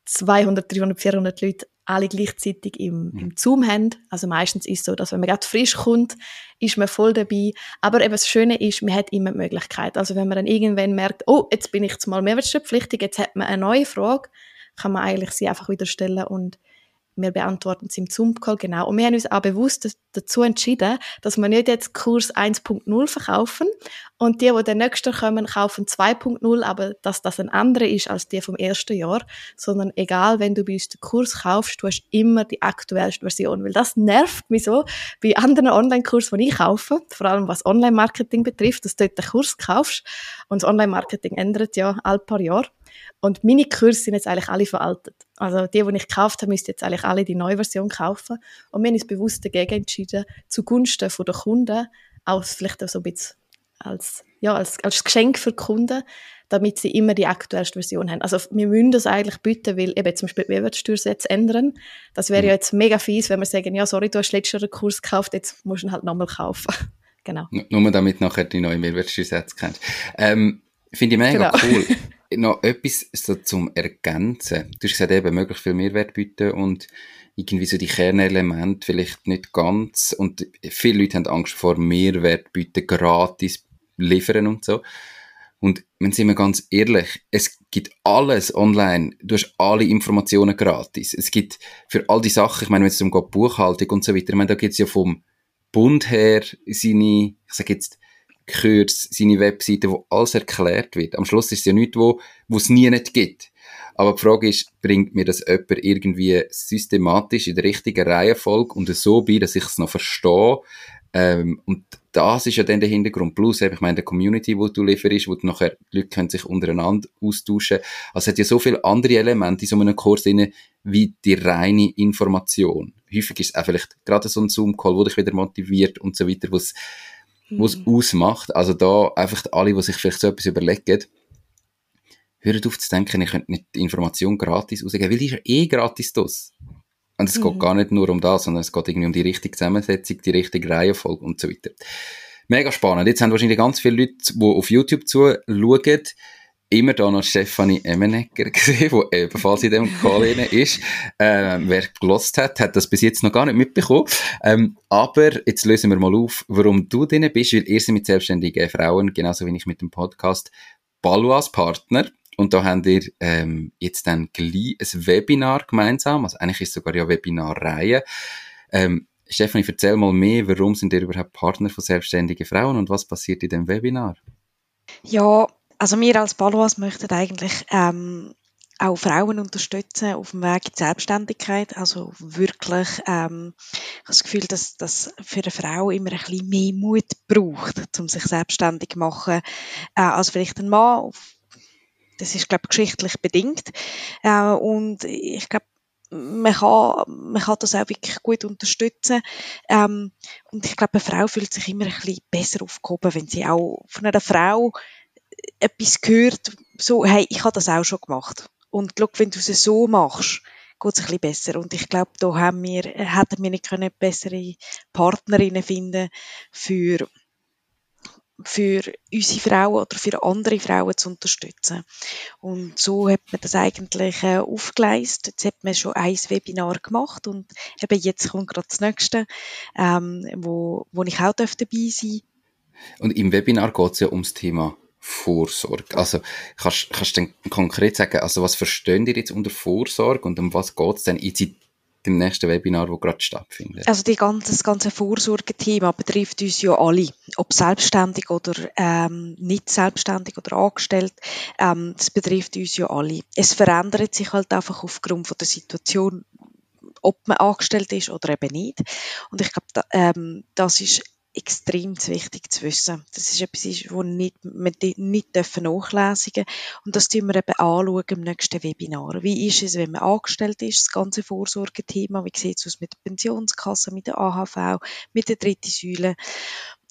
Speaker 2: 200, 300, 400 Leute alle gleichzeitig im, mhm. im Zoom haben. Also meistens ist es so, dass wenn man gerade frisch kommt, ist man voll dabei. Aber eben das Schöne ist, man hat immer die Möglichkeit. Also wenn man dann irgendwann merkt, oh, jetzt bin ich jetzt mal mehrwertsteuerpflichtig, jetzt hat man eine neue Frage, kann man eigentlich sie einfach wieder stellen und wir beantworten es im Zoom-Call, genau. Und wir haben uns auch bewusst dazu entschieden, dass wir nicht jetzt Kurs 1.0 verkaufen und die, die den nächsten kommen, kaufen 2.0, aber dass das ein anderer ist als die vom ersten Jahr, sondern egal, wenn du bei uns den Kurs kaufst, du hast immer die aktuellste Version, weil das nervt mich so bei anderen Online-Kursen, die ich kaufe, vor allem was Online-Marketing betrifft, dass du dort den Kurs kaufst und das Online-Marketing ändert ja alle paar Jahre. Und meine Kurse sind jetzt eigentlich alle veraltet. Also die, die ich gekauft habe, müsste jetzt eigentlich alle die neue Version kaufen. Und wir haben uns bewusst dagegen entschieden, zugunsten der Kunden, auch vielleicht auch so ein bisschen als, ja, als, als Geschenk für die Kunden, damit sie immer die aktuellste Version haben. Also wir müssen das eigentlich bieten, weil eben zum Beispiel die Mehrwertsteuersätze ändern. Das wäre ja mhm. jetzt mega fies, wenn wir sagen, ja, sorry, du hast letztes Jahr einen Kurs gekauft, jetzt musst du ihn halt nochmal kaufen. genau.
Speaker 1: Nur damit nachher die neue Mehrwertsteuersätze kennst. Ähm, Finde ich mega genau. cool. noch etwas so zum Ergänzen. Du hast gesagt, eben möglichst viel Mehrwert bieten und irgendwie so die Kernelemente vielleicht nicht ganz. Und viele Leute haben Angst vor Mehrwert bieten, gratis liefern und so. Und wenn sind wir ganz ehrlich, es gibt alles online. Du hast alle Informationen gratis. Es gibt für all die Sachen, ich meine, wenn es um Buchhaltung und so weiter, ich meine, da gibt es ja vom Bund her seine, ich sage jetzt, Kurs, seine Webseite, wo alles erklärt wird. Am Schluss ist es ja nichts, wo, wo es nie nicht gibt. Aber die Frage ist, bringt mir das jemand irgendwie systematisch in der richtigen Reihenfolge und so bei, dass ich es noch verstehe? Ähm, und das ist ja dann der Hintergrund. Plus, ich meine, der Community, wo du lieferst, wo du nachher, die Leute können sich untereinander austauschen. Also es hat ja so viele andere Elemente in so einem Kurs drin, wie die reine Information. Häufig ist es auch vielleicht gerade so ein Zoom-Call, wo dich wieder motiviert und so weiter, wo es mhm. ausmacht. Also da einfach alle, die sich vielleicht so etwas überlegen, hört auf zu denken, ich könnte nicht die Information gratis rausgeben, weil die ist ja eh gratis das. Und es mhm. geht gar nicht nur um das, sondern es geht irgendwie um die richtige Zusammensetzung, die richtige Reihenfolge und so weiter. Mega spannend. Jetzt haben wahrscheinlich ganz viele Leute, die auf YouTube zuschauen, immer da noch Stefanie Emmenegger gesehen, die ebenfalls in dem Call ist. Ähm, wer gelost hat, hat das bis jetzt noch gar nicht mitbekommen. Ähm, aber jetzt lösen wir mal auf, warum du drin bist, weil ihr seid mit selbstständigen Frauen, genauso wie ich mit dem Podcast, Baluas Partner. Und da haben wir ähm, jetzt dann gleich ein Webinar gemeinsam. Also eigentlich ist es sogar ja Webinarreihe. Ähm, Stefanie, erzähl mal mehr, warum sind ihr überhaupt Partner von selbstständigen Frauen und was passiert in dem Webinar?
Speaker 5: Ja, also wir als Balois möchten eigentlich ähm, auch Frauen unterstützen auf dem Weg in die Selbstständigkeit. Also wirklich, ähm, ich habe das Gefühl, dass das für eine Frau immer ein bisschen mehr Mut braucht, um sich selbstständig zu machen, äh, als vielleicht ein Mann das ist, glaube ich, geschichtlich bedingt. Äh, und ich glaube, man kann, man kann das auch wirklich gut unterstützen. Ähm, und ich glaube, eine Frau fühlt sich immer ein bisschen besser aufgehoben, wenn sie auch von einer Frau etwas hört, so, hey, ich habe das auch schon gemacht. Und schau, wenn du es so machst, geht es ein bisschen besser. Und ich glaube, da haben wir, hätten wir nicht können bessere Partnerinnen finden für für unsere Frauen oder für andere Frauen zu unterstützen. Und so hat man das eigentlich äh, aufgeleistet. Jetzt hat man schon ein Webinar gemacht und eben jetzt kommt gerade das nächste, ähm, wo, wo ich auch dabei sein
Speaker 1: Und im Webinar geht es ja ums Thema Vorsorge. Also kannst, kannst du konkret sagen, also was verstehen ihr jetzt unter Vorsorge und um was geht es denn? Ich dem nächsten Webinar, das gerade stattfindet?
Speaker 5: Also die ganze, das ganze Vorsorgethema betrifft uns ja alle, ob selbstständig oder ähm, nicht selbstständig oder angestellt. Ähm, das betrifft uns ja alle. Es verändert sich halt einfach aufgrund von der Situation, ob man angestellt ist oder eben nicht. Und ich glaube, da, ähm, das ist extrem wichtig zu wissen. Das ist etwas, was nicht, wir nicht dürfen nachlesen dürfen. Und das schauen wir eben anschauen im nächsten Webinar. Wie ist es, wenn man angestellt ist, das ganze Vorsorgethema? Wie sieht es aus mit der Pensionskasse, mit der AHV, mit der dritten Säule?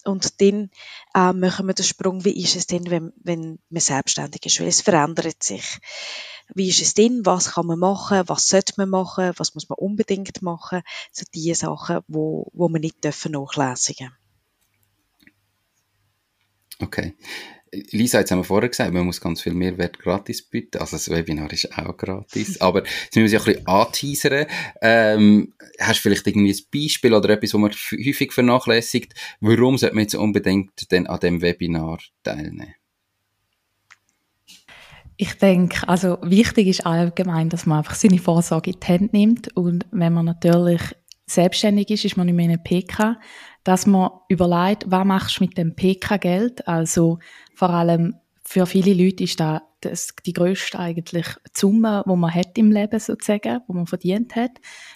Speaker 5: Und dann äh, machen wir den Sprung, wie ist es denn, wenn, wenn man selbstständig ist? Weil es verändert sich. Wie ist es denn? Was kann man machen? Was sollte man machen? Was muss man unbedingt machen? So die Sachen, wo, wo man nicht dürfen nachlesen dürfen.
Speaker 1: Okay. Lisa, jetzt haben wir vorher gesagt, man muss ganz viel Mehrwert gratis bieten. Also das Webinar ist auch gratis. Aber jetzt müssen wir uns ja ein bisschen anteasern. Ähm, hast du vielleicht irgendwie ein Beispiel oder etwas, wo man häufig vernachlässigt? Warum sollte man jetzt unbedingt denn an dem Webinar teilnehmen?
Speaker 3: Ich denke, also wichtig ist allgemein, dass man einfach seine Vorsorge in die Hand nimmt und wenn man natürlich selbstständig ist, ist man nicht mehr in einer PK, dass man überlegt, was machst du mit dem PK-Geld? Also vor allem für viele Leute ist da das die größte eigentlich Summe, wo man hat im Leben sozusagen, wo man verdient hat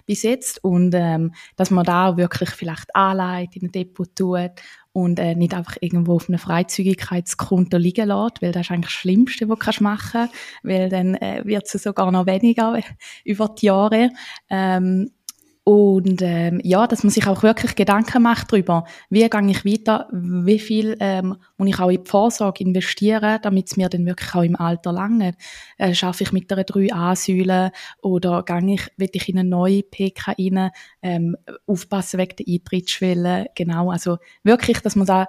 Speaker 3: bis jetzt und ähm, dass man da auch wirklich vielleicht anleitet, in ein Depot tut und äh, nicht einfach irgendwo auf einem Freizügigkeitskonto liegen lässt, weil das ist eigentlich das Schlimmste, was du machen kannst, weil dann äh, wird es sogar noch weniger über die Jahre. Ähm, Und ähm, ja, dass man sich auch wirklich Gedanken macht darüber, wie gehe ich weiter, wie viel ähm, muss ich auch in die Vorsorge investieren, damit es mir dann wirklich auch im Alter lange. Äh, schaffe ich mit einer 3A-Säule oder gehe ich, will ich in eine neue PK rein, ähm, aufpassen wegen der Eintrittsschwelle, genau, also wirklich, dass man da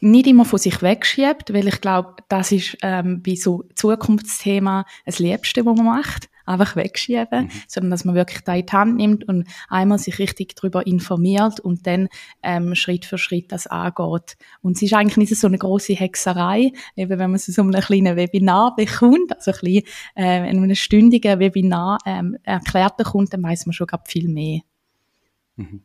Speaker 3: nicht immer von sich wegschiebt, weil ich glaube, das ist ähm, bei so Zukunftsthema das Liebste, was man macht einfach wegschieben, mhm. sondern dass man wirklich da in die Hand nimmt und einmal sich richtig darüber informiert und dann ähm, Schritt für Schritt das angeht. Und es ist eigentlich nicht so eine große Hexerei, eben wenn man es so einem kleinen Webinar bekommt, also ein bisschen, äh, in einem stündigen Webinar ähm, erklärt bekommt, dann weiß man schon viel mehr.
Speaker 1: Mhm.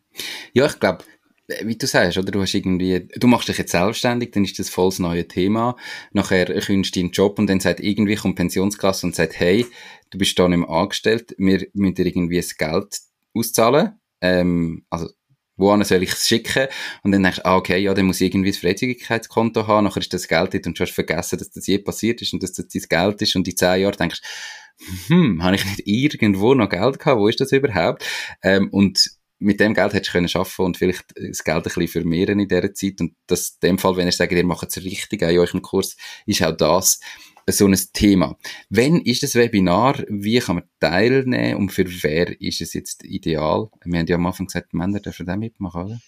Speaker 1: Ja, ich glaube, wie du sagst, oder? Du hast irgendwie, du machst dich jetzt selbstständig, dann ist das voll das neue Thema. Nachher kündigst du deinen Job und dann sagt irgendwie kommt Pensionskasse und sagt, hey, du bist da nicht mehr angestellt, wir müssen dir irgendwie das Geld auszahlen. Ähm, also, wohin soll ich es schicken? Und dann denkst du, ah, okay, ja, dann muss ich irgendwie ein Freizügigkeitskonto haben, nachher ist das Geld dort und du hast vergessen, dass das je passiert ist und dass das dein Geld ist und die zehn Jahre denkst, hm, habe ich nicht irgendwo noch Geld gehabt? Wo ist das überhaupt? Ähm, und mit dem Geld hättest du können arbeiten und vielleicht das Geld ein bisschen vermehren in dieser Zeit. Und das, in dem Fall, wenn ihr sagt, ihr macht es richtig in eurem Kurs, ist auch das so ein Thema. Wenn ist das Webinar? Wie kann man teilnehmen? Und für wer ist es jetzt ideal? Wir haben ja am Anfang gesagt, Männer dürfen da mitmachen, oder?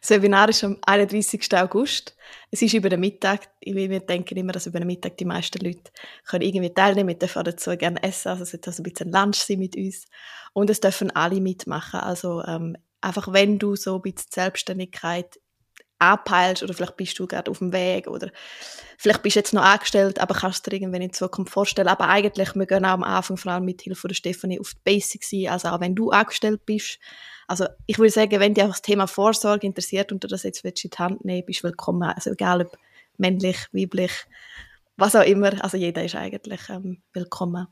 Speaker 2: Das Webinar ist am 31. August. Es ist über den Mittag. Wir denken immer, dass über den Mittag die meisten Leute können irgendwie teilnehmen können. Wir dürfen dazu gerne essen. Also es wird also ein bisschen Lunch sein mit uns. Und es dürfen alle mitmachen. Also ähm, einfach, wenn du so ein bisschen Selbstständigkeit anpeilst oder vielleicht bist du gerade auf dem Weg oder vielleicht bist du jetzt noch angestellt, aber kannst dir irgendwann in Zukunft vorstellen. Aber eigentlich, wir gehen auch am Anfang vor allem mit Hilfe der Stefanie auf die Basics ein. Also auch wenn du angestellt bist, also ich würde sagen, wenn dich auch das Thema Vorsorge interessiert und du das jetzt in die Hand nehmen, bist du willkommen. Also egal ob männlich, weiblich, was auch immer. Also jeder ist eigentlich ähm, willkommen.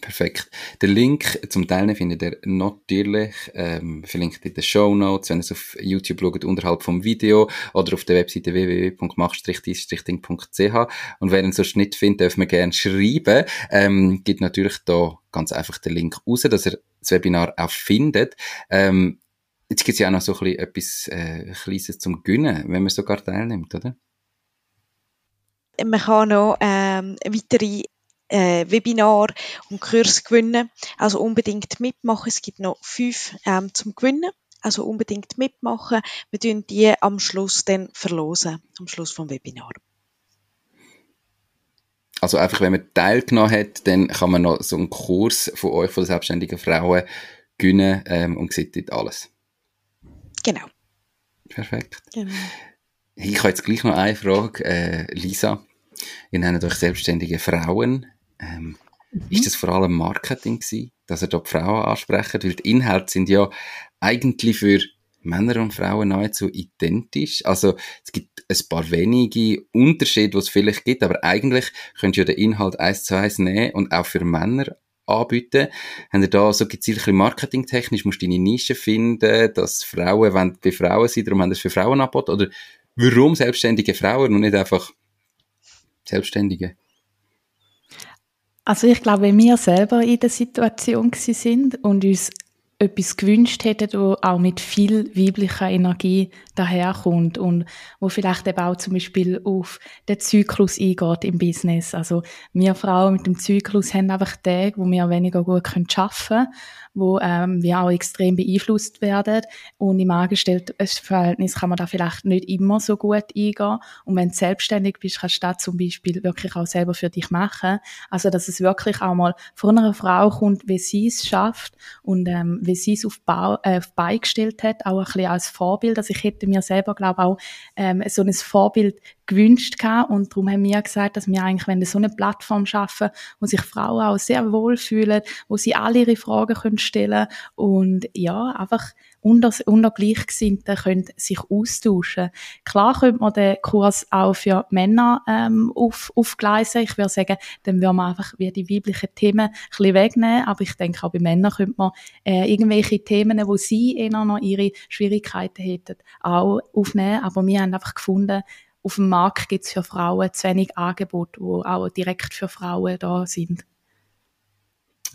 Speaker 1: Perfekt. Den Link zum Teilen findet ihr natürlich ähm, verlinkt in den Show Notes, wenn ihr es auf YouTube schaut, unterhalb vom Video oder auf der Webseite www.mach-dies-ding.ch und wer ihn sonst nicht findet, dürfen wir gerne schreiben. Ähm, gibt natürlich da ganz einfach den Link raus, dass ihr das Webinar auch findet. Ähm, jetzt gibt es ja auch noch so ein bisschen etwas äh, Kleines zum Gönnen, wenn man sogar teilnimmt, oder?
Speaker 5: Man kann noch ähm, weitere äh, Webinar und Kurs gewinnen. Also unbedingt mitmachen. Es gibt noch fünf ähm, zum Gewinnen. Also unbedingt mitmachen. Wir tun die am Schluss dann verlosen, am Schluss vom Webinar.
Speaker 1: Also einfach, wenn man teilgenommen hat, dann kann man noch so einen Kurs von euch, von den selbstständigen Frauen, gewinnen ähm, und sieht dort alles.
Speaker 5: Genau.
Speaker 1: Perfekt. Genau. Ich habe jetzt gleich noch eine Frage. Äh, Lisa, ihr nennt euch selbstständige Frauen. Ähm, mhm. Ist das vor allem Marketing gewesen, dass ihr dort Frauen ansprechen? Weil die Inhalte sind ja eigentlich für Männer und Frauen nahezu identisch. Also es gibt ein paar wenige Unterschiede, die es vielleicht gibt, aber eigentlich könnt ihr den Inhalt eins zu eins nehmen und auch für Männer anbieten. Haben ihr da so gezielt marketingtechnisch, musst du deine Nische finden, dass Frauen wollen bei Frauen sein, darum haben das für Frauen angeboten? Oder warum selbstständige Frauen und nicht einfach Selbstständige?
Speaker 3: Also ich glaube, wenn wir selber in der Situation sind und uns etwas gewünscht hätten, wo auch mit viel weiblicher Energie daherkommt und wo vielleicht eben auch zum Beispiel auf den Zyklus eingeht im Business. Also wir Frauen mit dem Zyklus haben einfach Tage, wo wir weniger gut arbeiten können wo ähm, wir auch extrem beeinflusst werden. Und im Angestelltenverhältnis kann man da vielleicht nicht immer so gut eingehen. Und wenn du selbstständig bist, kannst du das zum Beispiel wirklich auch selber für dich machen. Also, dass es wirklich auch mal von einer Frau kommt, wie sie es schafft und ähm, wie sie es auf, Bau, äh, auf Bein gestellt hat, auch ein bisschen als Vorbild. Also ich hätte mir selber, glaube auch ähm, so ein Vorbild gewünscht gehabt. und darum haben wir gesagt, dass wir eigentlich, wenn wir so eine Plattform schaffen, wo sich Frauen auch sehr wohl fühlen, wo sie alle ihre Fragen können stellen und ja, einfach unter, unter Gleichgesinnten können sich austauschen. Klar könnte man den Kurs auch für Männer ähm, auf, aufgleisen. Ich würde sagen, dann würde man einfach wie die weiblichen Themen ein bisschen wegnehmen, aber ich denke auch bei Männern könnte man äh, irgendwelche Themen, wo sie eher noch ihre Schwierigkeiten hätten, auch aufnehmen, aber wir haben einfach gefunden, auf dem Markt gibt es für Frauen zu wenig Angebote, die auch direkt für Frauen da sind.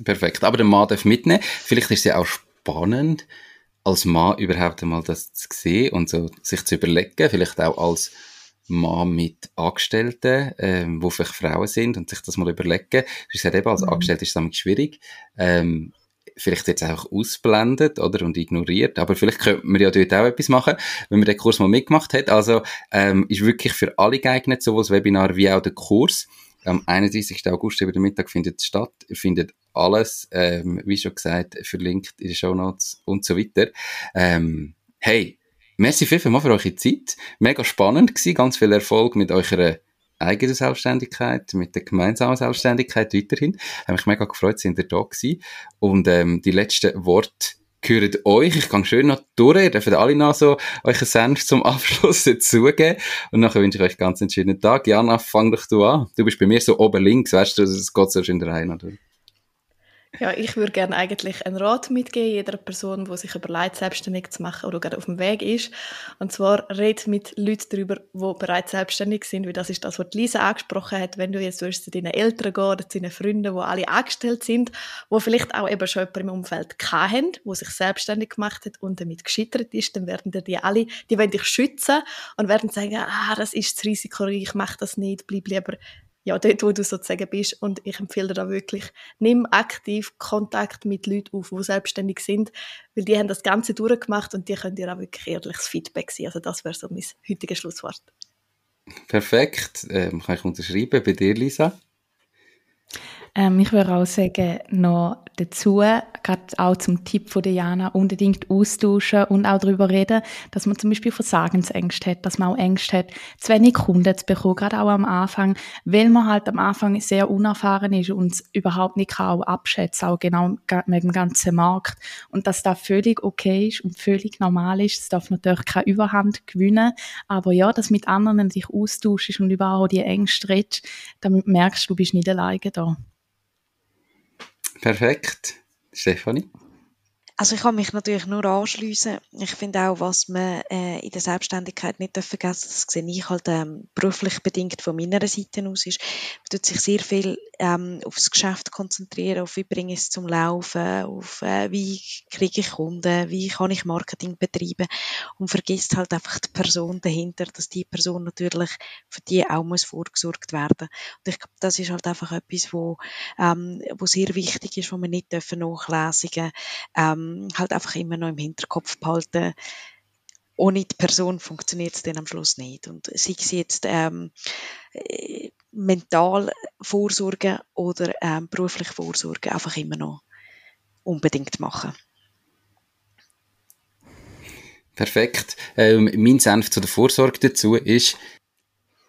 Speaker 1: Perfekt. Aber der Mann darf mitnehmen. Vielleicht ist es ja auch spannend, als Mann überhaupt einmal das zu sehen und so sich zu überlegen, vielleicht auch als Mann mit Angestellten, ähm, wo vielleicht Frauen sind und sich das mal überlegen. Ich sage eben, als mhm. Angestellte ist es schwierig. Ähm, vielleicht jetzt einfach ausblendet oder und ignoriert. Aber vielleicht könnte man ja dort auch etwas machen, wenn man den Kurs mal mitgemacht hat. Also ähm, ist wirklich für alle geeignet, sowohl das Webinar wie auch der Kurs. Am 31. August über den Mittag findet es statt. Ihr findet alles, ähm, wie schon gesagt, verlinkt in den Show Notes und so weiter. Ähm, hey, merci viel, viel mal für eure Zeit. Mega spannend gewesen. Ganz viel Erfolg mit eurer eigene Selbstständigkeit, mit der gemeinsamen Selbstständigkeit weiterhin. Habe mich mega gefreut, sind ihr da gewesen. Und ähm, die letzten Worte gehören euch. Ich kann schön noch durch. Ihr dürft alle noch so euch einen Senf zum Abschluss dazugeben. Und nachher wünsche ich euch ganz einen schönen Tag. Jana, fang doch du an. Du bist bei mir so oben links, weißt du, es geht so schön rein, oder?
Speaker 2: Ja, ich würde gerne eigentlich einen Rat mitgeben, jeder Person, die sich überlegt, selbstständig zu machen oder gerade auf dem Weg ist. Und zwar red mit Leuten darüber, die bereits selbstständig sind, weil das ist das, was Lisa angesprochen hat. Wenn du jetzt zu deinen Eltern gehen oder zu deinen Freunden, die alle angestellt sind, die vielleicht auch eben schon jemanden im Umfeld haben, der sich selbstständig gemacht hat und damit gescheitert ist, dann werden dir die alle, die wollen dich schützen und werden sagen, ah, das ist das Risiko, ich mache das nicht, bleib lieber ja, dort, wo du sozusagen bist. Und ich empfehle dir da wirklich, nimm aktiv Kontakt mit Leuten auf, die selbstständig sind, weil die haben das Ganze durchgemacht und die können dir auch wirklich ehrliches Feedback sein. Also das wäre so mein heutiges Schlusswort.
Speaker 1: Perfekt, ähm, kann ich unterschreiben. Bei dir, Lisa?
Speaker 3: Ähm, ich würde auch sagen, noch dazu, gerade auch zum Tipp von Diana, unbedingt austauschen und auch darüber reden, dass man zum Beispiel Versagensängste hat, dass man auch Ängste hat, zu wenig Kunden zu bekommen, gerade auch am Anfang, weil man halt am Anfang sehr unerfahren ist und überhaupt nicht kann auch abschätzen, auch genau mit dem ganzen Markt. Und dass das völlig okay ist und völlig normal ist, es darf natürlich keine Überhand gewinnen, aber ja, dass mit anderen dich austauschst und über auch die Ängste redest, damit merkst du, du bist nicht alleine da.
Speaker 1: Perfekt. Stefanie?
Speaker 5: Also ich kann mich natürlich nur anschließen. Ich finde auch, was man äh, in der Selbstständigkeit nicht vergessen das sehe ich halt ähm, beruflich bedingt von meiner Seite aus, ist, man tut sich sehr viel ähm, aufs Geschäft konzentrieren, auf wie bringe ich es zum Laufen, auf äh, wie kriege ich Kunden, wie kann ich Marketing betreiben und vergisst halt einfach die Person dahinter, dass die Person natürlich für die auch muss vorgesorgt werden. Und ich glaube, das ist halt einfach etwas, wo, ähm, wo sehr wichtig ist, wo man nicht dürfen nachlesen ähm, ähm, halt einfach immer noch im Hinterkopf behalten, ohne die Person funktioniert es dann am Schluss nicht. Und sei es jetzt ähm, äh, mental Vorsorge oder ähm, beruflich Vorsorge, einfach immer noch unbedingt machen.
Speaker 1: Perfekt. Ähm, mein Senf zu der Vorsorge dazu ist,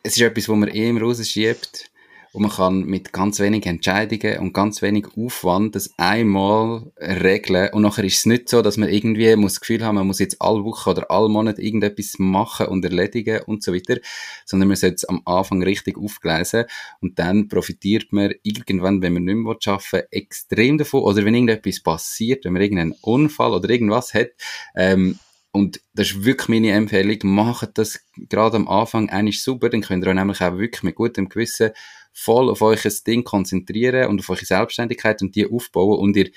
Speaker 1: es ist etwas, wo man eh immer rausschiebt und man kann mit ganz wenigen Entscheidungen und ganz wenig Aufwand das einmal regeln. Und nachher ist es nicht so, dass man irgendwie muss das Gefühl haben, man muss jetzt alle Woche oder alle Monate irgendetwas machen und erledigen und so weiter, sondern man sollte es am Anfang richtig aufgleisen. Und dann profitiert man irgendwann, wenn man nicht mehr arbeiten will, extrem davon. Oder wenn irgendetwas passiert, wenn man irgendeinen Unfall oder irgendwas hat, ähm, und das ist wirklich meine Empfehlung. Macht das gerade am Anfang. Eigentlich super, dann könnt ihr euch nämlich auch wirklich mit gutem Gewissen voll auf euch Ding konzentrieren und auf eure Selbstständigkeit und die aufbauen und ihr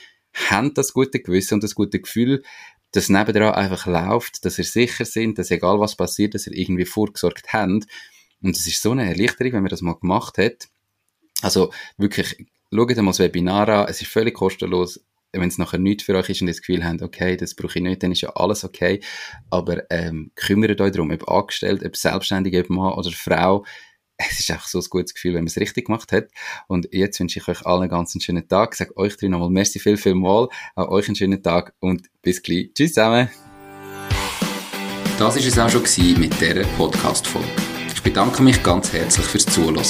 Speaker 1: habt das gute Gewissen und das gute Gefühl, dass nebendran einfach läuft, dass ihr sicher sind, dass egal was passiert, dass ihr irgendwie vorgesorgt habt. Und es ist so eine Erleichterung, wenn man das mal gemacht hat. Also wirklich, schaut mal das Webinar an, es ist völlig kostenlos. Wenn es nachher nichts für euch ist und ihr das Gefühl habt, okay, das brauche ich nicht, dann ist ja alles okay. Aber ähm, kümmert euch darum, ob angestellt, ob selbstständig, ob Mann oder Frau, es ist einfach so ein gutes Gefühl, wenn man es richtig gemacht hat. Und jetzt wünsche ich euch allen einen ganz schönen Tag. Sage euch drei nochmal merci viel, viel mal. Auch euch einen schönen Tag und bis gleich. Tschüss zusammen.
Speaker 4: Das war es auch schon mit dieser Podcast-Folge. Ich bedanke mich ganz herzlich fürs Zuhören.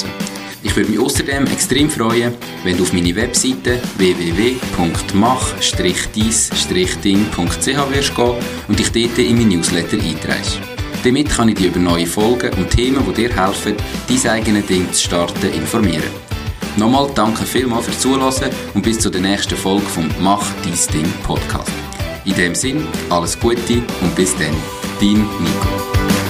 Speaker 4: Ich würde mich außerdem extrem freuen, wenn du auf meine Webseite www.mach-dies-ding.ch wirst gehen und dich dort in mein Newsletter einträgst. Damit kann ich dich über neue Folgen und Themen, die dir helfen, dein eigenes Ding zu starten, informieren. Nochmal danke vielmals fürs Zuhören und bis zur nächsten Folge vom Mach dein Ding Podcast. In dem Sinn, alles Gute und bis dann, dein Nico.